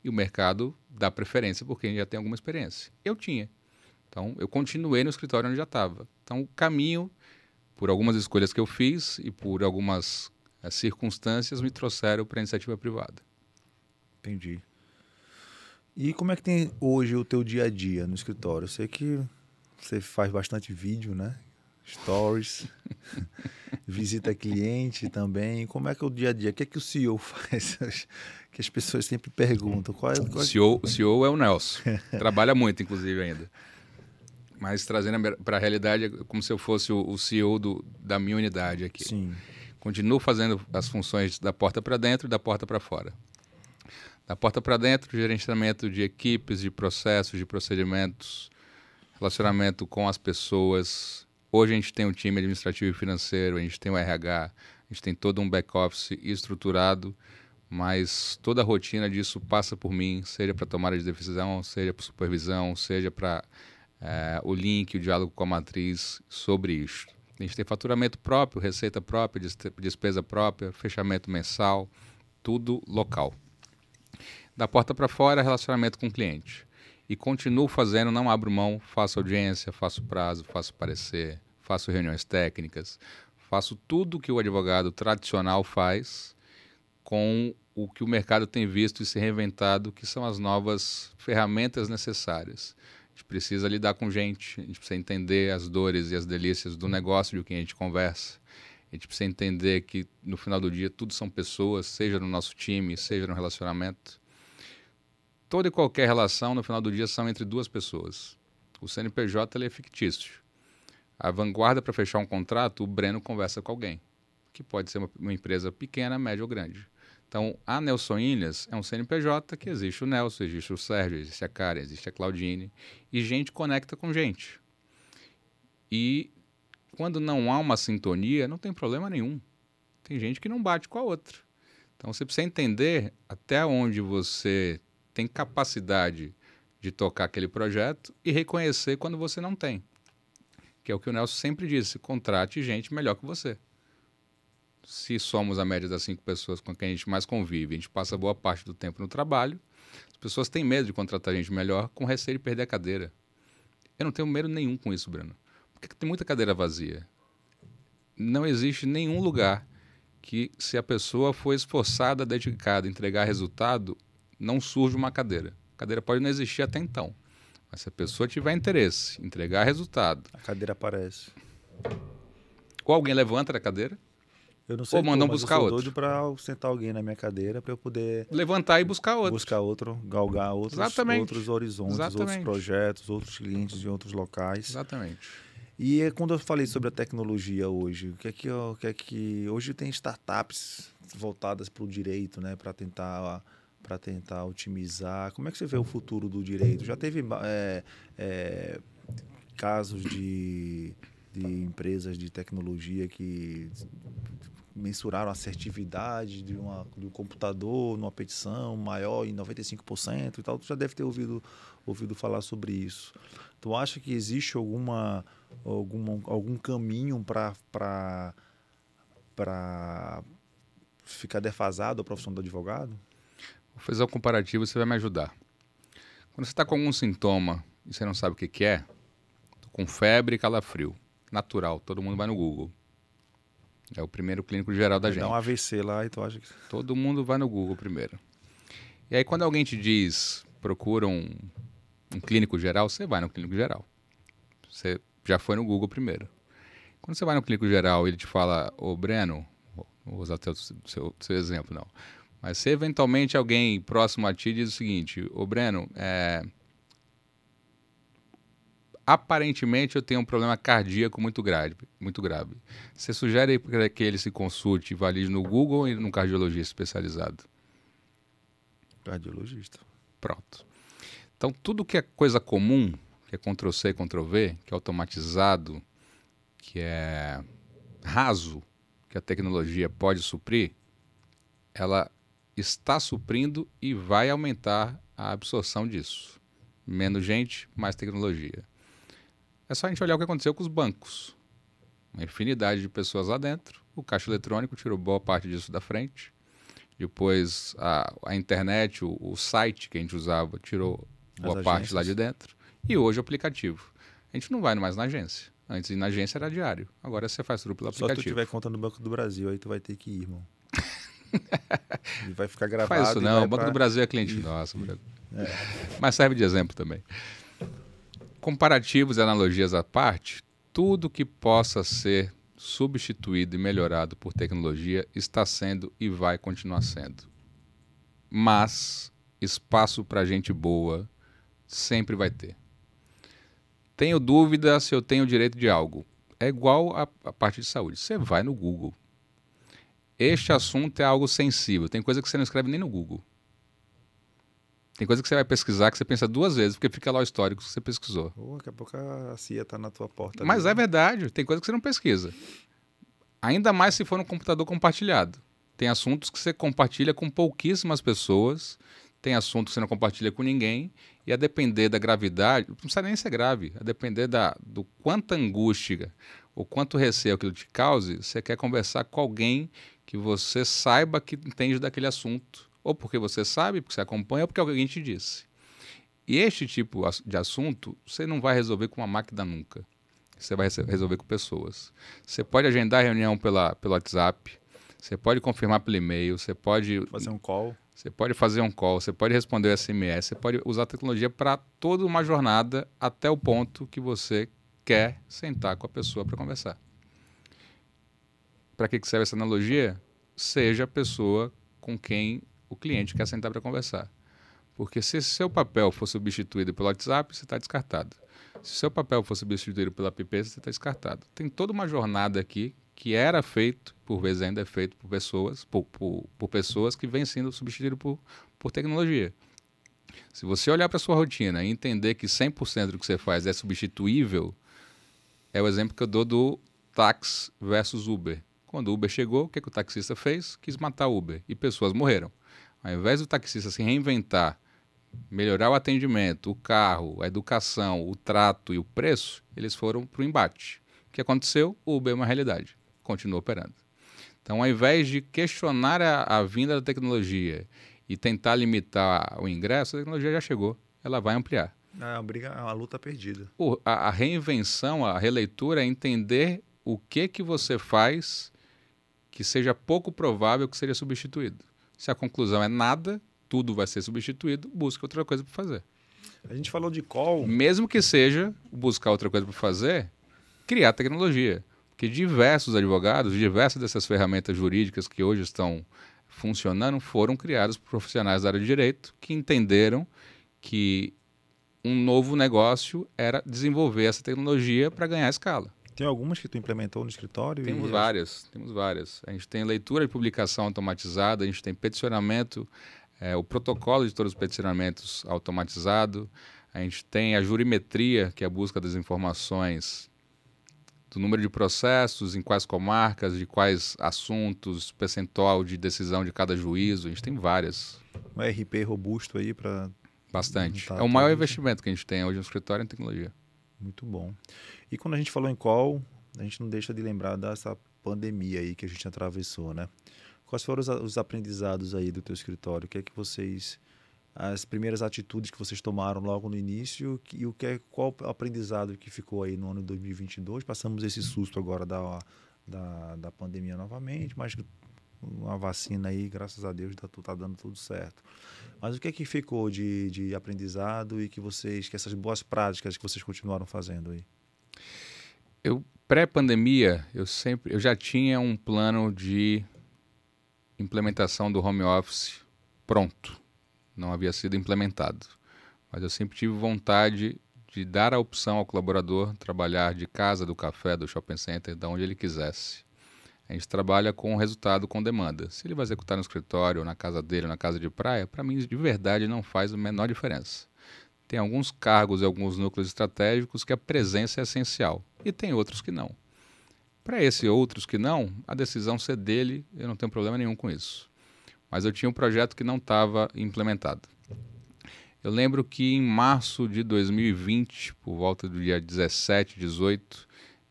E o mercado dá preferência por quem já tem alguma experiência. Eu tinha. Então, eu continuei no escritório onde já estava. Então, o caminho por algumas escolhas que eu fiz e por algumas é, circunstâncias, me trouxeram para a iniciativa privada. Entendi. E como é que tem hoje o teu dia a dia no escritório? Eu sei que você faz bastante vídeo, né? Stories, visita cliente também. Como é que é o dia a dia? O que é que o CEO faz? que as pessoas sempre perguntam. Qual é, qual é... O, CEO, o CEO é o Nelson. Trabalha muito, inclusive, ainda mas trazendo para a realidade é como se eu fosse o, o CEO do, da minha unidade aqui. Sim. Continuo fazendo as funções da porta para dentro e da porta para fora. Da porta para dentro, gerenciamento de equipes, de processos, de procedimentos, relacionamento com as pessoas. Hoje a gente tem um time administrativo e financeiro, a gente tem o RH, a gente tem todo um back-office estruturado, mas toda a rotina disso passa por mim, seja para tomada de decisão, seja para supervisão, seja para é, o link, o diálogo com a matriz sobre isso. A gente tem faturamento próprio, receita própria, despesa própria, fechamento mensal, tudo local. Da porta para fora, relacionamento com o cliente. E continuo fazendo, não abro mão, faço audiência, faço prazo, faço parecer, faço reuniões técnicas, faço tudo que o advogado tradicional faz com o que o mercado tem visto e se reinventado, que são as novas ferramentas necessárias gente precisa lidar com gente, a gente precisa entender as dores e as delícias do negócio de quem a gente conversa. A gente precisa entender que no final do dia tudo são pessoas, seja no nosso time, seja no relacionamento. Toda e qualquer relação no final do dia são entre duas pessoas. O CNPJ é fictício. A vanguarda para fechar um contrato, o Breno conversa com alguém, que pode ser uma, uma empresa pequena, média ou grande. Então, a Nelson Ilhas é um CNPJ que existe o Nelson, existe o Sérgio, existe a Karen, existe a Claudine, e gente conecta com gente. E quando não há uma sintonia, não tem problema nenhum. Tem gente que não bate com a outra. Então, você precisa entender até onde você tem capacidade de tocar aquele projeto e reconhecer quando você não tem. Que é o que o Nelson sempre disse: contrate gente melhor que você se somos a média das cinco pessoas com quem a gente mais convive, a gente passa boa parte do tempo no trabalho, as pessoas têm medo de contratar gente melhor com receio de perder a cadeira. Eu não tenho medo nenhum com isso, Bruno. Porque tem muita cadeira vazia. Não existe nenhum lugar que, se a pessoa for esforçada, dedicada, entregar resultado, não surge uma cadeira. A cadeira pode não existir até então. Mas se a pessoa tiver interesse, entregar resultado. A cadeira aparece. Ou alguém levanta da cadeira, eu não sei Ou mandam buscar eu sou outro. doido para sentar alguém na minha cadeira para eu poder levantar e buscar outro. Buscar outro, galgar outros, Exatamente. outros horizontes, Exatamente. outros projetos, outros clientes de outros locais. Exatamente. E é quando eu falei sobre a tecnologia hoje, o que é que, o que, é que hoje tem startups voltadas para o direito, né, para tentar para tentar otimizar. Como é que você vê o futuro do direito? Já teve é, é, casos de, de empresas de tecnologia que mensuraram a assertividade de, uma, de um computador numa petição maior em 95% e tal. Tu já deve ter ouvido, ouvido falar sobre isso. Tu acha que existe alguma, alguma algum caminho para ficar defasado a profissão do advogado? Vou fazer um comparativo, você vai me ajudar. Quando você está com algum sintoma e você não sabe o que, que é, com febre e calafrio, natural, todo mundo vai no Google é o primeiro clínico geral da gente. Dá um AVC lá e tu acha que. Todo mundo vai no Google primeiro. E aí, quando alguém te diz, procura um, um clínico geral, você vai no clínico geral. Você já foi no Google primeiro. Quando você vai no clínico geral e ele te fala, ô Breno, vou usar até o seu, seu exemplo, não. Mas se eventualmente alguém próximo a ti diz o seguinte, ô Breno, é, aparentemente eu tenho um problema cardíaco muito grave. Muito grave. Você sugere que ele se consulte e valide no Google ou no cardiologista especializado? Cardiologista. Pronto. Então, tudo que é coisa comum, que é Ctrl-C, Ctrl-V, que é automatizado, que é raso, que a tecnologia pode suprir, ela está suprindo e vai aumentar a absorção disso. Menos gente, mais tecnologia. É só a gente olhar o que aconteceu com os bancos. Uma infinidade de pessoas lá dentro. O caixa eletrônico tirou boa parte disso da frente. Depois a, a internet, o, o, site que a gente usava, tirou boa parte lá de dentro. E hoje o aplicativo. A gente não vai mais na agência. Antes ir na agência era diário. Agora você faz tudo pelo aplicativo. Só se tu tiver conta no Banco do Brasil, aí tu vai ter que ir, irmão. e vai ficar gravado. Faz isso não, o Banco pra... do Brasil é cliente nosso. É. Mas serve de exemplo também. Comparativos e analogias à parte, tudo que possa ser substituído e melhorado por tecnologia está sendo e vai continuar sendo. Mas espaço para gente boa sempre vai ter. Tenho dúvida se eu tenho direito de algo. É igual a, a parte de saúde. Você vai no Google. Este assunto é algo sensível. Tem coisa que você não escreve nem no Google. Tem coisa que você vai pesquisar que você pensa duas vezes, porque fica lá o histórico que você pesquisou. Pô, daqui a pouco a CIA está na tua porta. Mas é verdade, tem coisa que você não pesquisa. Ainda mais se for um computador compartilhado. Tem assuntos que você compartilha com pouquíssimas pessoas, tem assuntos que você não compartilha com ninguém, e a depender da gravidade, não precisa nem ser grave, a depender da, do quanta angústia ou quanto receio aquilo te cause, você quer conversar com alguém que você saiba que entende daquele assunto ou porque você sabe, porque você acompanha, ou porque alguém te disse. E este tipo de assunto você não vai resolver com uma máquina nunca. Você vai resolver com pessoas. Você pode agendar reunião pela, pelo WhatsApp, você pode confirmar pelo e-mail, você pode. Fazer um call. Você pode fazer um call, você pode responder o SMS, você pode usar a tecnologia para toda uma jornada até o ponto que você quer sentar com a pessoa para conversar. Para que serve essa analogia? Seja a pessoa com quem o cliente quer sentar para conversar. Porque se seu papel for substituído pelo WhatsApp, você está descartado. Se seu papel for substituído pela app, você está descartado. Tem toda uma jornada aqui que era feito, por vezes ainda é feito por pessoas, por, por, por pessoas que vem sendo substituído por, por tecnologia. Se você olhar para sua rotina e entender que 100% do que você faz é substituível, é o exemplo que eu dou do táxi versus Uber. Quando o Uber chegou, o que, que o taxista fez? Quis matar o Uber e pessoas morreram. Ao invés do taxista se reinventar, melhorar o atendimento, o carro, a educação, o trato e o preço, eles foram para o embate. O que aconteceu? O Uber é uma realidade, continua operando. Então, ao invés de questionar a, a vinda da tecnologia e tentar limitar o ingresso, a tecnologia já chegou, ela vai ampliar. É uma, briga, é uma luta perdida. O, a, a reinvenção, a releitura é entender o que que você faz que seja pouco provável que seja substituído. Se a conclusão é nada, tudo vai ser substituído, busque outra coisa para fazer. A gente falou de call. Mesmo que seja buscar outra coisa para fazer, criar tecnologia. Porque diversos advogados, diversas dessas ferramentas jurídicas que hoje estão funcionando foram criadas por profissionais da área de direito que entenderam que um novo negócio era desenvolver essa tecnologia para ganhar escala. Tem algumas que tu implementou no escritório? Temos várias, temos várias. A gente tem leitura de publicação automatizada, a gente tem peticionamento, é, o protocolo de todos os peticionamentos automatizado, a gente tem a jurimetria, que é a busca das informações do número de processos, em quais comarcas, de quais assuntos, percentual de decisão de cada juízo, a gente tem várias. Um RP robusto aí para... Bastante. É o maior investimento que a gente tem hoje no escritório em tecnologia. Muito bom. E quando a gente falou em call, a gente não deixa de lembrar dessa pandemia aí que a gente atravessou, né? Quais foram os, os aprendizados aí do teu escritório? O que é que vocês as primeiras atitudes que vocês tomaram logo no início e o que é qual o aprendizado que ficou aí no ano de 2022? Passamos esse susto agora da, da, da pandemia novamente, mas uma vacina aí, graças a Deus, está tá dando tudo certo. Mas o que é que ficou de, de aprendizado e que vocês, que essas boas práticas que vocês continuaram fazendo aí? Eu pré-pandemia, eu sempre, eu já tinha um plano de implementação do home office pronto. Não havia sido implementado, mas eu sempre tive vontade de dar a opção ao colaborador trabalhar de casa, do café, do shopping center, de onde ele quisesse. A gente trabalha com resultado com demanda. Se ele vai executar no escritório, na casa dele, na casa de praia, para mim de verdade não faz a menor diferença. Tem alguns cargos e alguns núcleos estratégicos que a presença é essencial, e tem outros que não. Para esse outros que não, a decisão ser dele, eu não tenho problema nenhum com isso. Mas eu tinha um projeto que não estava implementado. Eu lembro que em março de 2020, por volta do dia 17, 18,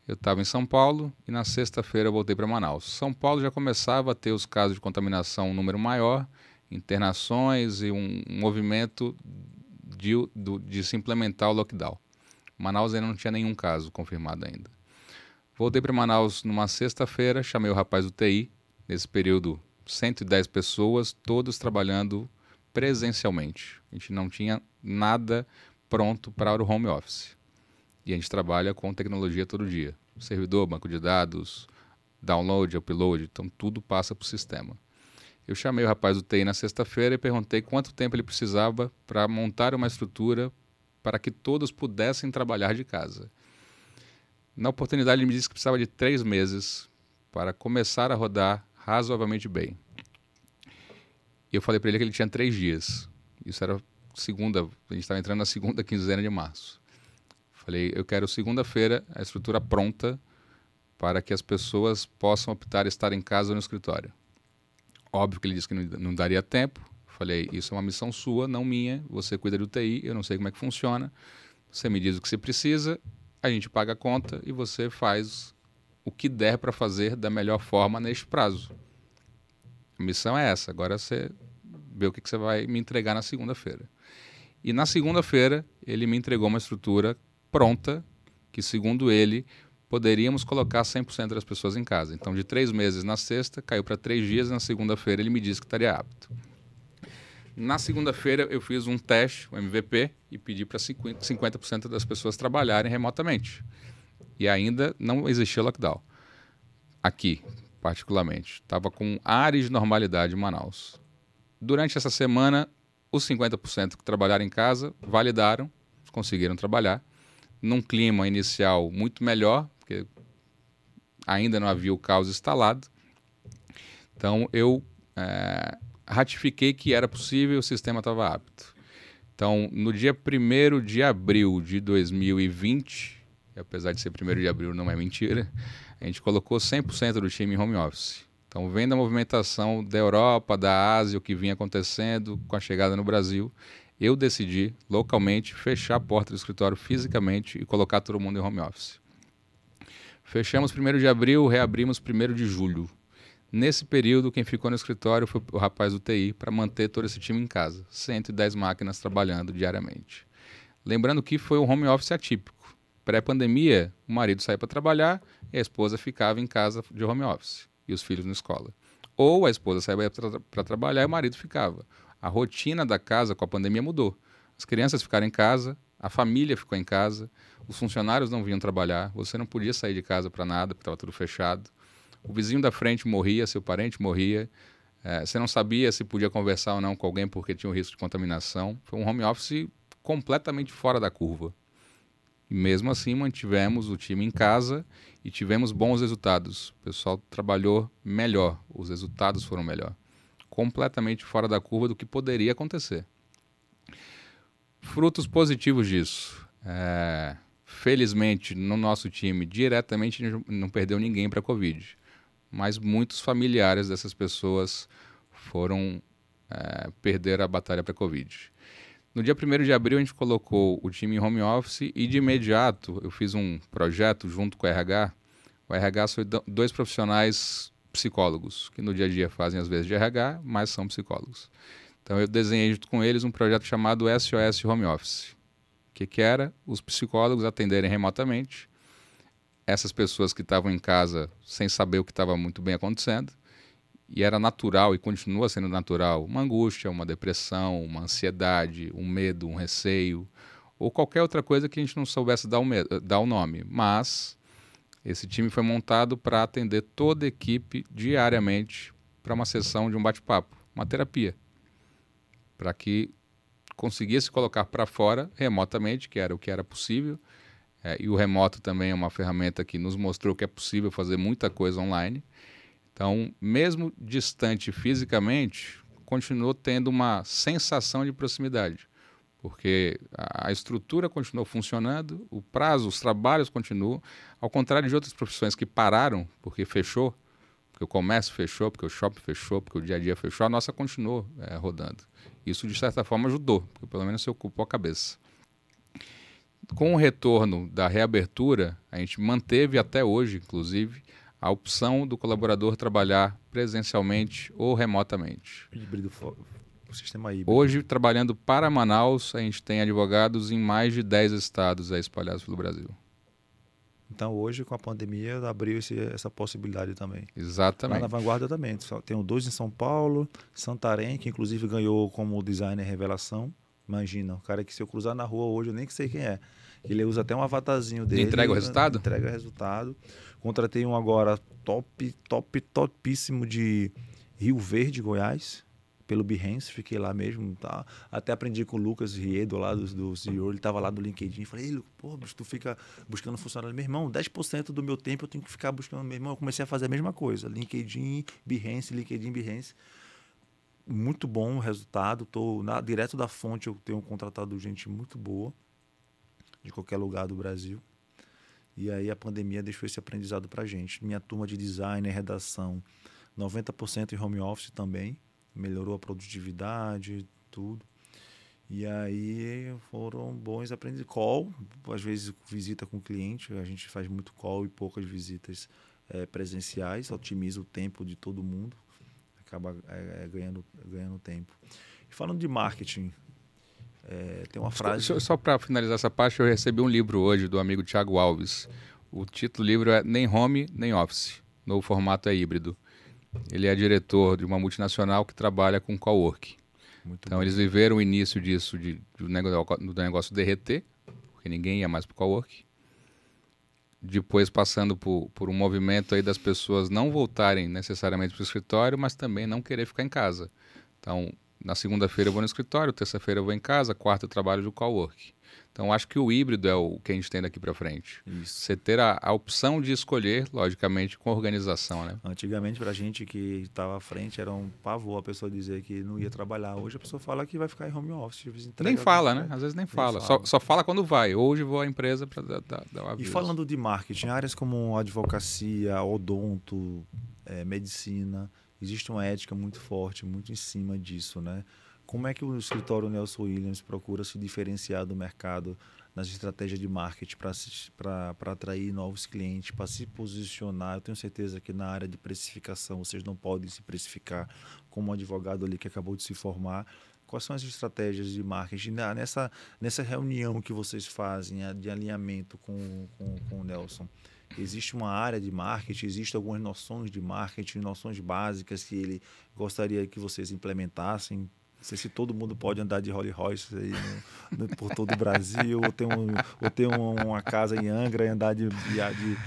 eu estava em São Paulo e na sexta-feira voltei para Manaus. São Paulo já começava a ter os casos de contaminação um número maior, internações e um movimento de, de se implementar o lockdown. Manaus ainda não tinha nenhum caso confirmado ainda. Voltei para Manaus numa sexta-feira, chamei o rapaz do TI, nesse período 110 pessoas, todos trabalhando presencialmente. A gente não tinha nada pronto para o home office. E a gente trabalha com tecnologia todo dia. Servidor, banco de dados, download, upload, então tudo passa para o sistema. Eu chamei o rapaz do TI na sexta-feira e perguntei quanto tempo ele precisava para montar uma estrutura para que todos pudessem trabalhar de casa. Na oportunidade, ele me disse que precisava de três meses para começar a rodar razoavelmente bem. E eu falei para ele que ele tinha três dias. Isso era segunda, a gente estava entrando na segunda quinzena de março. Falei, eu quero segunda-feira a estrutura pronta para que as pessoas possam optar estar em casa ou no escritório. Óbvio que ele disse que não, não daria tempo. Falei, isso é uma missão sua, não minha. Você cuida do TI, eu não sei como é que funciona. Você me diz o que você precisa a gente paga a conta e você faz o que der para fazer da melhor forma neste prazo. A missão é essa. Agora você vê o que, que você vai me entregar na segunda-feira. E na segunda-feira ele me entregou uma estrutura pronta que, segundo ele, poderíamos colocar 100% das pessoas em casa. Então, de três meses na sexta, caiu para três dias. Na segunda-feira ele me disse que estaria apto. Na segunda-feira eu fiz um teste, um MVP, e pedi para 50%, das pessoas trabalharem remotamente. E ainda não existia lockdown. Aqui, particularmente. Estava com áreas de normalidade em Manaus. Durante essa semana, os 50% que trabalharam em casa validaram, conseguiram trabalhar, num clima inicial muito melhor, porque ainda não havia o caos instalado. Então, eu é, ratifiquei que era possível e o sistema estava apto. Então, no dia 1 de abril de 2020, apesar de ser 1 de abril não é mentira, a gente colocou 100% do time em home office. Então, vendo a movimentação da Europa, da Ásia, o que vinha acontecendo com a chegada no Brasil, eu decidi localmente fechar a porta do escritório fisicamente e colocar todo mundo em home office. Fechamos 1 de abril, reabrimos 1 de julho. Nesse período, quem ficou no escritório foi o rapaz do TI para manter todo esse time em casa. 110 máquinas trabalhando diariamente. Lembrando que foi um home office atípico. Pré-pandemia, o marido saía para trabalhar e a esposa ficava em casa de home office e os filhos na escola. Ou a esposa saía para trabalhar e o marido ficava. A rotina da casa com a pandemia mudou. As crianças ficaram em casa, a família ficou em casa, os funcionários não vinham trabalhar, você não podia sair de casa para nada, porque estava tudo fechado. O vizinho da frente morria, seu parente morria. É, você não sabia se podia conversar ou não com alguém porque tinha o risco de contaminação. Foi um home office completamente fora da curva. E mesmo assim mantivemos o time em casa e tivemos bons resultados. O pessoal trabalhou melhor, os resultados foram melhor. Completamente fora da curva do que poderia acontecer. Frutos positivos disso. É, felizmente, no nosso time, diretamente não perdeu ninguém para a Covid mas muitos familiares dessas pessoas foram é, perder a batalha para a Covid. No dia 1 de abril, a gente colocou o time em home office e, de imediato, eu fiz um projeto junto com o RH. O RH são dois profissionais psicólogos, que no dia a dia fazem as vezes de RH, mas são psicólogos. Então, eu desenhei junto com eles um projeto chamado SOS Home Office, que, que era os psicólogos atenderem remotamente essas pessoas que estavam em casa sem saber o que estava muito bem acontecendo. E era natural e continua sendo natural uma angústia, uma depressão, uma ansiedade, um medo, um receio, ou qualquer outra coisa que a gente não soubesse dar o, dar o nome. Mas esse time foi montado para atender toda a equipe diariamente para uma sessão de um bate-papo, uma terapia, para que conseguisse colocar para fora remotamente, que era o que era possível, é, e o remoto também é uma ferramenta que nos mostrou que é possível fazer muita coisa online. Então, mesmo distante fisicamente, continuou tendo uma sensação de proximidade. porque a estrutura continuou funcionando, o prazo, os trabalhos continuam, ao contrário de outras profissões que pararam porque fechou, porque o comércio fechou, porque o shopping fechou, porque o dia a dia fechou, a nossa continuou é, rodando. Isso, de certa forma, ajudou, porque pelo menos se ocupou a cabeça. Com o retorno da reabertura, a gente manteve até hoje, inclusive, a opção do colaborador trabalhar presencialmente ou remotamente. Híbrido, o sistema híbrido. Hoje, trabalhando para Manaus, a gente tem advogados em mais de 10 estados espalhados pelo Brasil. Então, hoje, com a pandemia, abriu esse, essa possibilidade também. Exatamente. Lá na Vanguarda também. Tenho dois em São Paulo, Santarém, que inclusive ganhou como designer revelação. Imagina, o cara que se eu cruzar na rua hoje, eu nem sei quem é. Ele usa até um avatarzinho dele. Entrega o resultado? Entrega o resultado. Contratei um agora top, top, topíssimo de Rio Verde, Goiás pelo Behance, fiquei lá mesmo, tá? Até aprendi com o Lucas Riedo lá do, do CEO, ele tava lá do LinkedIn, falei, pô, bicho, tu fica buscando funcionário. Meu irmão, 10% do meu tempo eu tenho que ficar buscando, meu irmão, eu comecei a fazer a mesma coisa, LinkedIn, Behance, LinkedIn, Behance. Muito bom o resultado, tô na, direto da fonte, eu tenho contratado gente muito boa, de qualquer lugar do Brasil. E aí a pandemia deixou esse aprendizado pra gente. Minha turma de design, redação, 90% em home office também melhorou a produtividade, tudo. E aí foram bons aprendizados. Call, às vezes visita com o cliente, a gente faz muito call e poucas visitas é, presenciais, otimiza o tempo de todo mundo, acaba é, ganhando, ganhando tempo. E falando de marketing, é, tem uma frase. Só, só para finalizar essa parte, eu recebi um livro hoje do amigo Tiago Alves. O título do livro é Nem Home, Nem Office. No formato é híbrido. Ele é diretor de uma multinacional que trabalha com coworking. Muito então bom. eles viveram o início disso, de, do, negócio, do negócio derreter, porque ninguém ia mais para o coworking. Depois passando por, por um movimento aí das pessoas não voltarem necessariamente para o escritório, mas também não querer ficar em casa. Então, na segunda-feira eu vou no escritório, terça-feira eu vou em casa, quarta eu trabalho de coworking. Então, acho que o híbrido é o que a gente tem daqui para frente. Isso. Você ter a, a, opção de escolher, logicamente, com organização, né? Antigamente, para a gente que estava à frente, era um pavor a pessoa dizer que não ia trabalhar. Hoje a pessoa fala que vai ficar em home office. Nem fala, né? Às vezes nem, nem fala. fala. Só, só, fala quando vai. Hoje vou à empresa para dar, dar, dar um aviso. E falando de marketing, áreas como advocacia, odonto, é, medicina, existe uma ética muito forte, muito em cima disso, né? Como é que o escritório Nelson Williams procura se diferenciar do mercado nas estratégias de marketing para atrair novos clientes, para se posicionar? Eu tenho certeza que na área de precificação vocês não podem se precificar como um advogado ali que acabou de se formar. Quais são as estratégias de marketing? Nessa, nessa reunião que vocês fazem de alinhamento com, com, com o Nelson, existe uma área de marketing, existem algumas noções de marketing, noções básicas que ele gostaria que vocês implementassem não sei se todo mundo pode andar de Rolls Royce aí no, no, por todo o Brasil, ou ter, um, ou ter uma casa em Angra e andar de. de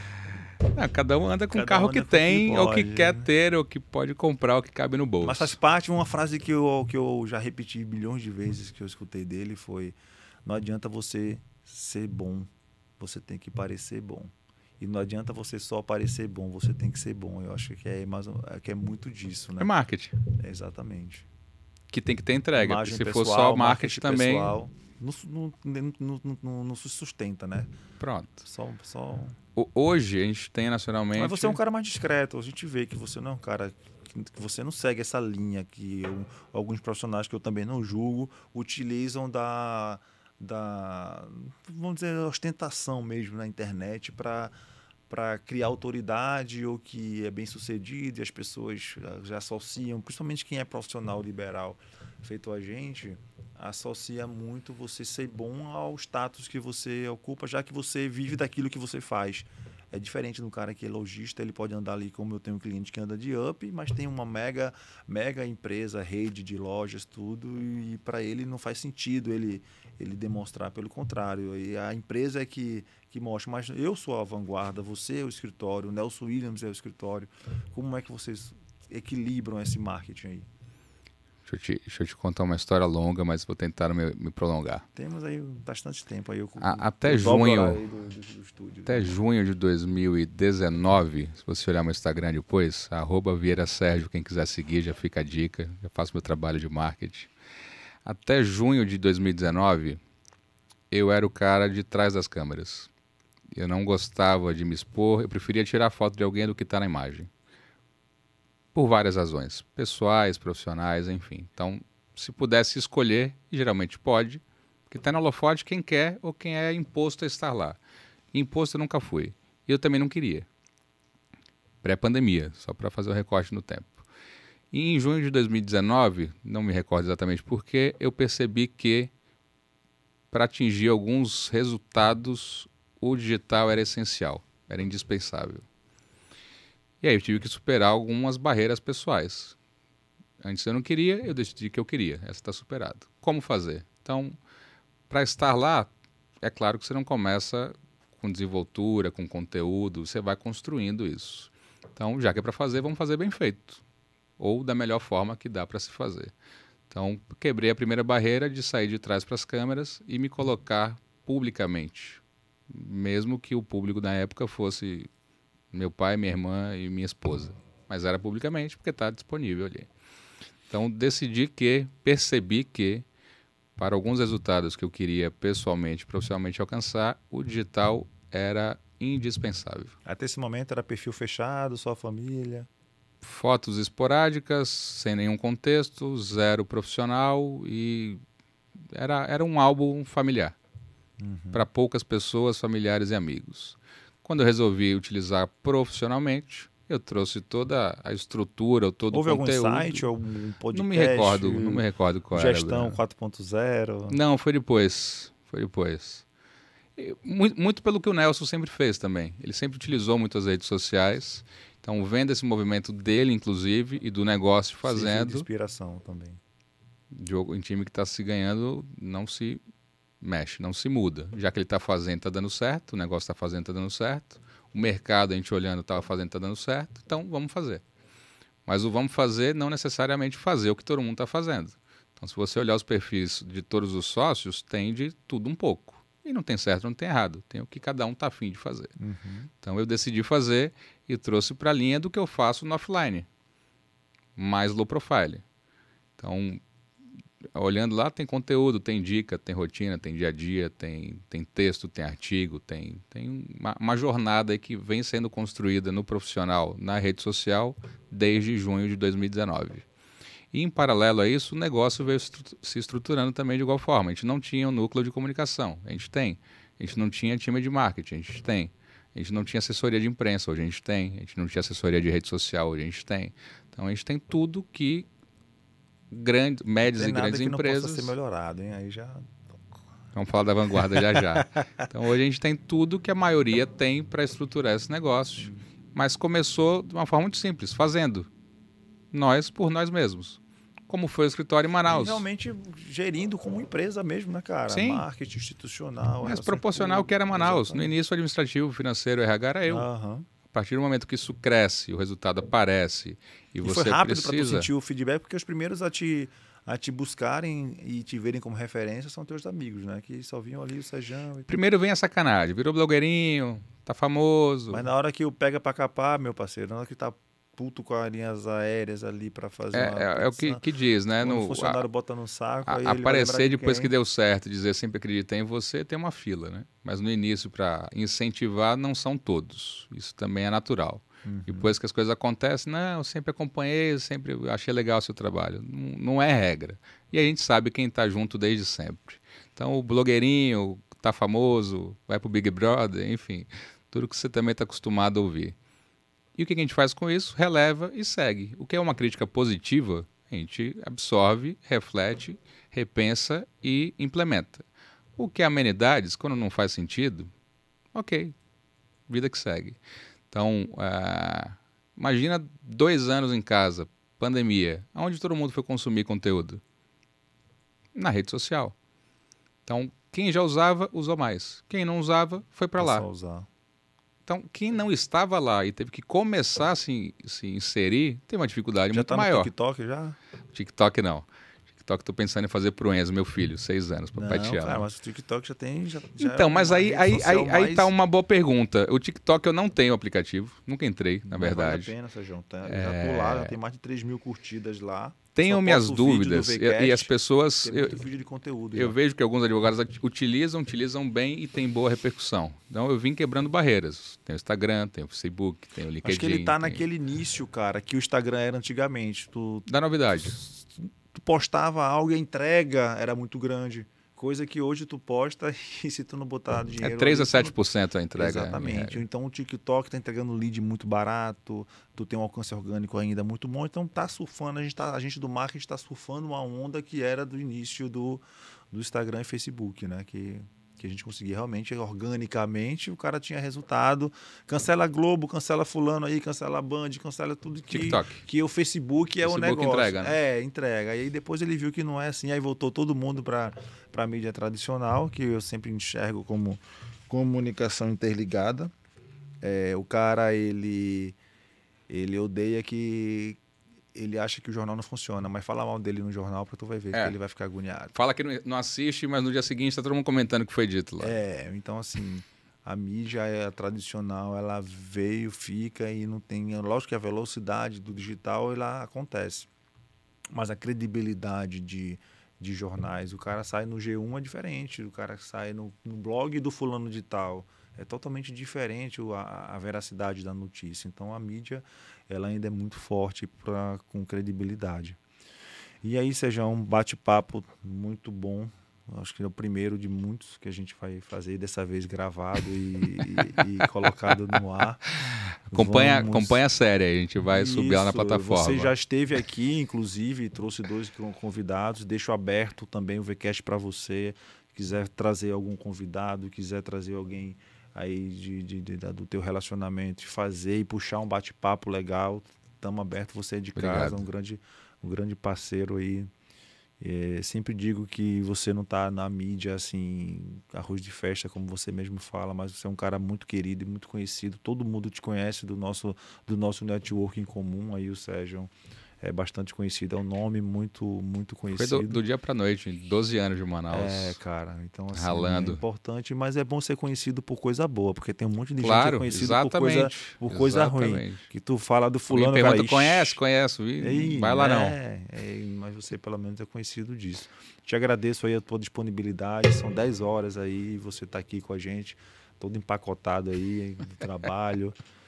ah, cada um anda com o carro que tem, que ou que quer ter, ou que pode comprar, ou que cabe no bolso. Mas faz parte, uma frase que eu, que eu já repeti bilhões de vezes que eu escutei dele foi: não adianta você ser bom, você tem que parecer bom. E não adianta você só parecer bom, você tem que ser bom. Eu acho que é, mais, que é muito disso, né? É marketing. É exatamente que tem que ter entrega. Imagem se pessoal, for só marketing, marketing também. Pessoal, não, não, não, não, se sustenta, né? Pronto. Só, só... Hoje a gente tem nacionalmente. Mas você é um cara mais discreto. A gente vê que você não é um cara que você não segue essa linha que eu, alguns profissionais que eu também não julgo utilizam da da vamos dizer ostentação mesmo na internet para para criar autoridade ou que é bem sucedido e as pessoas já associam, principalmente quem é profissional liberal feito a gente, associa muito você ser bom ao status que você ocupa, já que você vive daquilo que você faz. É diferente do cara que é lojista, ele pode andar ali como eu tenho um cliente que anda de up, mas tem uma mega mega empresa, rede de lojas, tudo, e para ele não faz sentido ele ele demonstrar pelo contrário. E a empresa é que que mostra, mas eu sou a vanguarda, você é o escritório, o Nelson Williams é o escritório. Como é que vocês equilibram esse marketing aí? Deixa eu, te, deixa eu te contar uma história longa, mas vou tentar me, me prolongar. Temos aí bastante tempo aí. Eu, a, até junho, do, do, do estúdio, até né? junho de 2019, se você olhar meu Instagram depois, arroba Vieira Sérgio, quem quiser seguir, já fica a dica. Já faço meu trabalho de marketing. Até junho de 2019, eu era o cara de trás das câmeras. Eu não gostava de me expor, eu preferia tirar foto de alguém do que está na imagem. Por várias razões, pessoais, profissionais, enfim. Então, se pudesse escolher, geralmente pode, porque está no holofote quem quer ou quem é imposto a estar lá. Imposto eu nunca fui. E eu também não queria. Pré-pandemia, só para fazer o recorte no tempo. E em junho de 2019, não me recordo exatamente porquê, eu percebi que para atingir alguns resultados, o digital era essencial, era indispensável. E aí eu tive que superar algumas barreiras pessoais. Antes eu não queria, eu decidi que eu queria. Essa está superada. Como fazer? Então, para estar lá, é claro que você não começa com desenvoltura, com conteúdo, você vai construindo isso. Então, já que é para fazer, vamos fazer bem feito. Ou da melhor forma que dá para se fazer. Então, quebrei a primeira barreira de sair de trás para as câmeras e me colocar publicamente. Mesmo que o público da época fosse meu pai, minha irmã e minha esposa. Mas era publicamente porque está disponível ali. Então, decidi que, percebi que, para alguns resultados que eu queria pessoalmente, profissionalmente alcançar, o digital era indispensável. Até esse momento era perfil fechado, só a família? Fotos esporádicas, sem nenhum contexto, zero profissional e era, era um álbum familiar uhum. para poucas pessoas, familiares e amigos. Quando eu resolvi utilizar profissionalmente, eu trouxe toda a estrutura, todo Houve o conteúdo. Houve algum site, algum podcast? Não me recordo, não me recordo qual gestão era. Gestão 4.0? Não, foi depois, foi depois. Muito, muito, pelo que o Nelson sempre fez também. Ele sempre utilizou muitas redes sociais. Então, vendo esse movimento dele, inclusive, e do negócio fazendo. de inspiração também. Jogo em time que está se ganhando não se mexe, não se muda. Já que ele está fazendo, está dando certo, o negócio está fazendo, está dando certo. O mercado, a gente olhando, estava fazendo, está dando certo. Então, vamos fazer. Mas o vamos fazer não necessariamente fazer o que todo mundo está fazendo. Então, se você olhar os perfis de todos os sócios, tem de tudo um pouco. E não tem certo, não tem errado. Tem o que cada um está afim de fazer. Uhum. Então eu decidi fazer e trouxe para a linha do que eu faço no offline. Mais low profile. Então, olhando lá, tem conteúdo, tem dica, tem rotina, tem dia a dia, tem, tem texto, tem artigo, tem, tem uma, uma jornada que vem sendo construída no profissional, na rede social, desde junho de 2019. E, em paralelo a isso, o negócio veio se estruturando também de igual forma. A gente não tinha um núcleo de comunicação, a gente tem. A gente não tinha time de marketing, a gente tem. A gente não tinha assessoria de imprensa, hoje a gente tem. A gente não tinha assessoria de rede social, hoje a gente tem. Então a gente tem tudo que grandes, médias e grandes que empresas. Não possa ser melhorado, hein? Aí já. Vamos falar da vanguarda já já. Então hoje a gente tem tudo que a maioria tem para estruturar esse negócio. Mas começou de uma forma muito simples, fazendo. Nós por nós mesmos como foi o escritório em Manaus. Realmente gerindo como empresa mesmo, né, cara? Sim. Marketing institucional. Mas proporcional ao que era Manaus. Exatamente. No início, administrativo, financeiro, RH era eu. Uhum. A partir do momento que isso cresce, o resultado aparece e, e você foi rápido para tu sentir o feedback, porque os primeiros a te a te buscarem e te verem como referência são teus amigos, né? Que só vinham ali o Sejão. Primeiro vem a sacanagem, virou blogueirinho, tá famoso. Mas na hora que o pega para capar, meu parceiro, na hora que tá puto com as linhas aéreas ali para fazer é, é, é, o que, que diz, né? no, o funcionário a, bota no saco. A, aparecer de depois que deu certo, dizer sempre acreditei em você, tem uma fila, né? Mas no início, para incentivar, não são todos. Isso também é natural. Uhum. Depois que as coisas acontecem, não, eu sempre acompanhei, eu sempre achei legal o seu trabalho. Não, não é regra. E a gente sabe quem está junto desde sempre. Então, o blogueirinho tá famoso, vai pro Big Brother, enfim, tudo que você também está acostumado a ouvir. E o que a gente faz com isso? Releva e segue. O que é uma crítica positiva, a gente absorve, reflete, repensa e implementa. O que é amenidades, quando não faz sentido, ok, vida que segue. Então, uh, imagina dois anos em casa, pandemia, onde todo mundo foi consumir conteúdo? Na rede social. Então, quem já usava, usou mais. Quem não usava, foi para lá. Usar. Então, quem não estava lá e teve que começar a se, se inserir, tem uma dificuldade já muito tá maior. No TikTok já? TikTok não. TikTok tô pensando em fazer pro Enzo, meu filho, seis anos, te ama. Cara, mas o TikTok já tem. Já, já então, é mas aí, aí, aí, mais... aí tá uma boa pergunta. O TikTok eu não tenho aplicativo, nunca entrei, na não verdade. Vale a pena, Sérgio. Tá, é... Já tô lá, já tem mais de 3 mil curtidas lá. Tenho minhas dúvidas e, e, as pessoas. eu, conteúdo. Eu vejo que alguns advogados utilizam, utilizam bem e tem boa repercussão. Então eu vim quebrando barreiras. Tem o Instagram, tem o Facebook, tem o LinkedIn. Acho que ele está tem... naquele início, cara, que o Instagram era antigamente. Tu, da novidade. Tu, postava algo e a entrega era muito grande. Coisa que hoje tu posta e se tu não botar é dinheiro... É 3 a 7% a entrega. Exatamente. É. Então o TikTok tá entregando lead muito barato, tu tem um alcance orgânico ainda muito bom, então tá surfando, a gente, tá, a gente do marketing está surfando uma onda que era do início do, do Instagram e Facebook, né? Que que a gente conseguia realmente, organicamente, o cara tinha resultado. Cancela Globo, cancela fulano aí, cancela Band, cancela tudo que, TikTok. que o Facebook é Facebook o negócio. entrega, né? É, entrega. E aí depois ele viu que não é assim, aí voltou todo mundo para a mídia tradicional, que eu sempre enxergo como comunicação interligada. É, o cara, ele, ele odeia que, ele acha que o jornal não funciona, mas fala mal dele no jornal para tu vai ver é. que ele vai ficar agoniado. Fala que não assiste, mas no dia seguinte tá todo mundo comentando o que foi dito lá. É, então assim, a mídia é tradicional, ela veio, fica e não tem, lógico que a velocidade do digital ela acontece. Mas a credibilidade de, de jornais, o cara sai no G1 é diferente, o cara sai no, no blog do fulano de tal, é totalmente diferente a, a veracidade da notícia. Então a mídia ela ainda é muito forte pra, com credibilidade. E aí, seja um bate-papo muito bom. Acho que é o primeiro de muitos que a gente vai fazer, dessa vez gravado e, e, e colocado no ar. Acompanha, Vamos... acompanha a série, a gente vai Isso, subir lá na plataforma. Você já esteve aqui, inclusive, trouxe dois convidados. Deixo aberto também o VCast para você. Quiser trazer algum convidado, quiser trazer alguém aí de, de, de, do teu relacionamento, fazer e puxar um bate-papo legal. Estamos abertos, você é de Obrigado. casa, um grande, um grande parceiro aí. É, sempre digo que você não está na mídia assim, arroz de festa, como você mesmo fala, mas você é um cara muito querido e muito conhecido. Todo mundo te conhece do nosso, do nosso network em comum, aí o Sérgio é bastante conhecido, é um nome muito muito conhecido. Foi do, do dia para noite, 12 anos de Manaus. É, cara, então assim, ralando. é importante, mas é bom ser conhecido por coisa boa, porque tem um monte de claro, gente conhecido por coisa, por coisa ruim. Que tu fala do fulano, pergunta, conhece, conhece, Ei, vai lá não. É, é, mas você pelo menos é conhecido disso. Te agradeço aí a tua disponibilidade, são 10 horas aí, você está aqui com a gente, todo empacotado aí do trabalho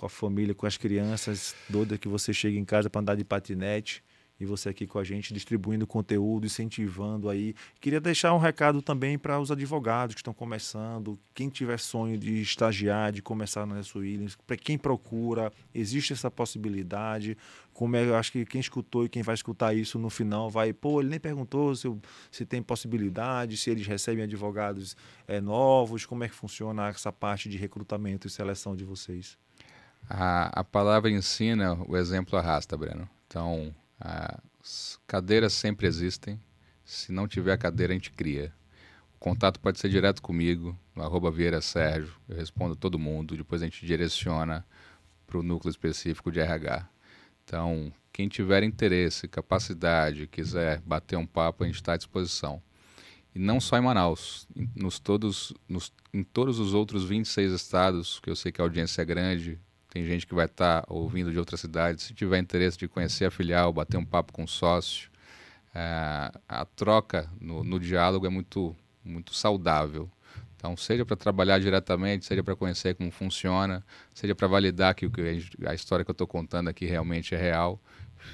com a família, com as crianças, doida que você chega em casa para andar de patinete e você aqui com a gente distribuindo conteúdo, incentivando aí. Queria deixar um recado também para os advogados que estão começando, quem tiver sonho de estagiar, de começar na Nelson Williams, para quem procura, existe essa possibilidade. Como é, eu acho que quem escutou e quem vai escutar isso no final vai, pô, ele nem perguntou se, se tem possibilidade, se eles recebem advogados é, novos, como é que funciona essa parte de recrutamento e seleção de vocês. A, a palavra ensina, o exemplo arrasta, Breno. Então, as cadeiras sempre existem. Se não tiver cadeira, a gente cria. O contato pode ser direto comigo, no arroba Vieira Sérgio. Eu respondo todo mundo. Depois a gente direciona para o núcleo específico de RH. Então, quem tiver interesse, capacidade, quiser bater um papo, a gente está à disposição. E não só em Manaus, nos todos, nos, em todos os outros 26 estados, que eu sei que a audiência é grande, tem gente que vai estar tá ouvindo de outras cidades. Se tiver interesse de conhecer a filial, bater um papo com o sócio, é, a troca no, no, diálogo é muito, muito saudável. Então, seja para trabalhar diretamente, seja para conhecer como funciona, seja para validar que, que a história que eu estou contando aqui realmente é real,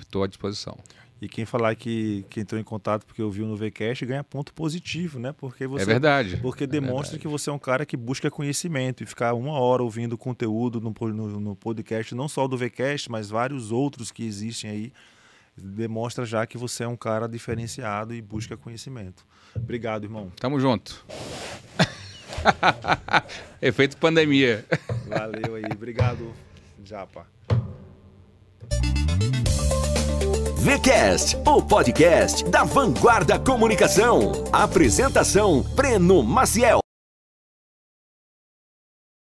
estou à disposição. E quem falar que, que entrou em contato porque ouviu no VCast ganha ponto positivo, né? Porque você, é verdade. Porque é demonstra verdade. que você é um cara que busca conhecimento e ficar uma hora ouvindo conteúdo no, no, no podcast, não só do VCast, mas vários outros que existem aí, demonstra já que você é um cara diferenciado e busca conhecimento. Obrigado, irmão. Tamo junto. Efeito pandemia. Valeu aí. Obrigado, Japa. VCast, o podcast da Vanguarda Comunicação. Apresentação: Breno Maciel.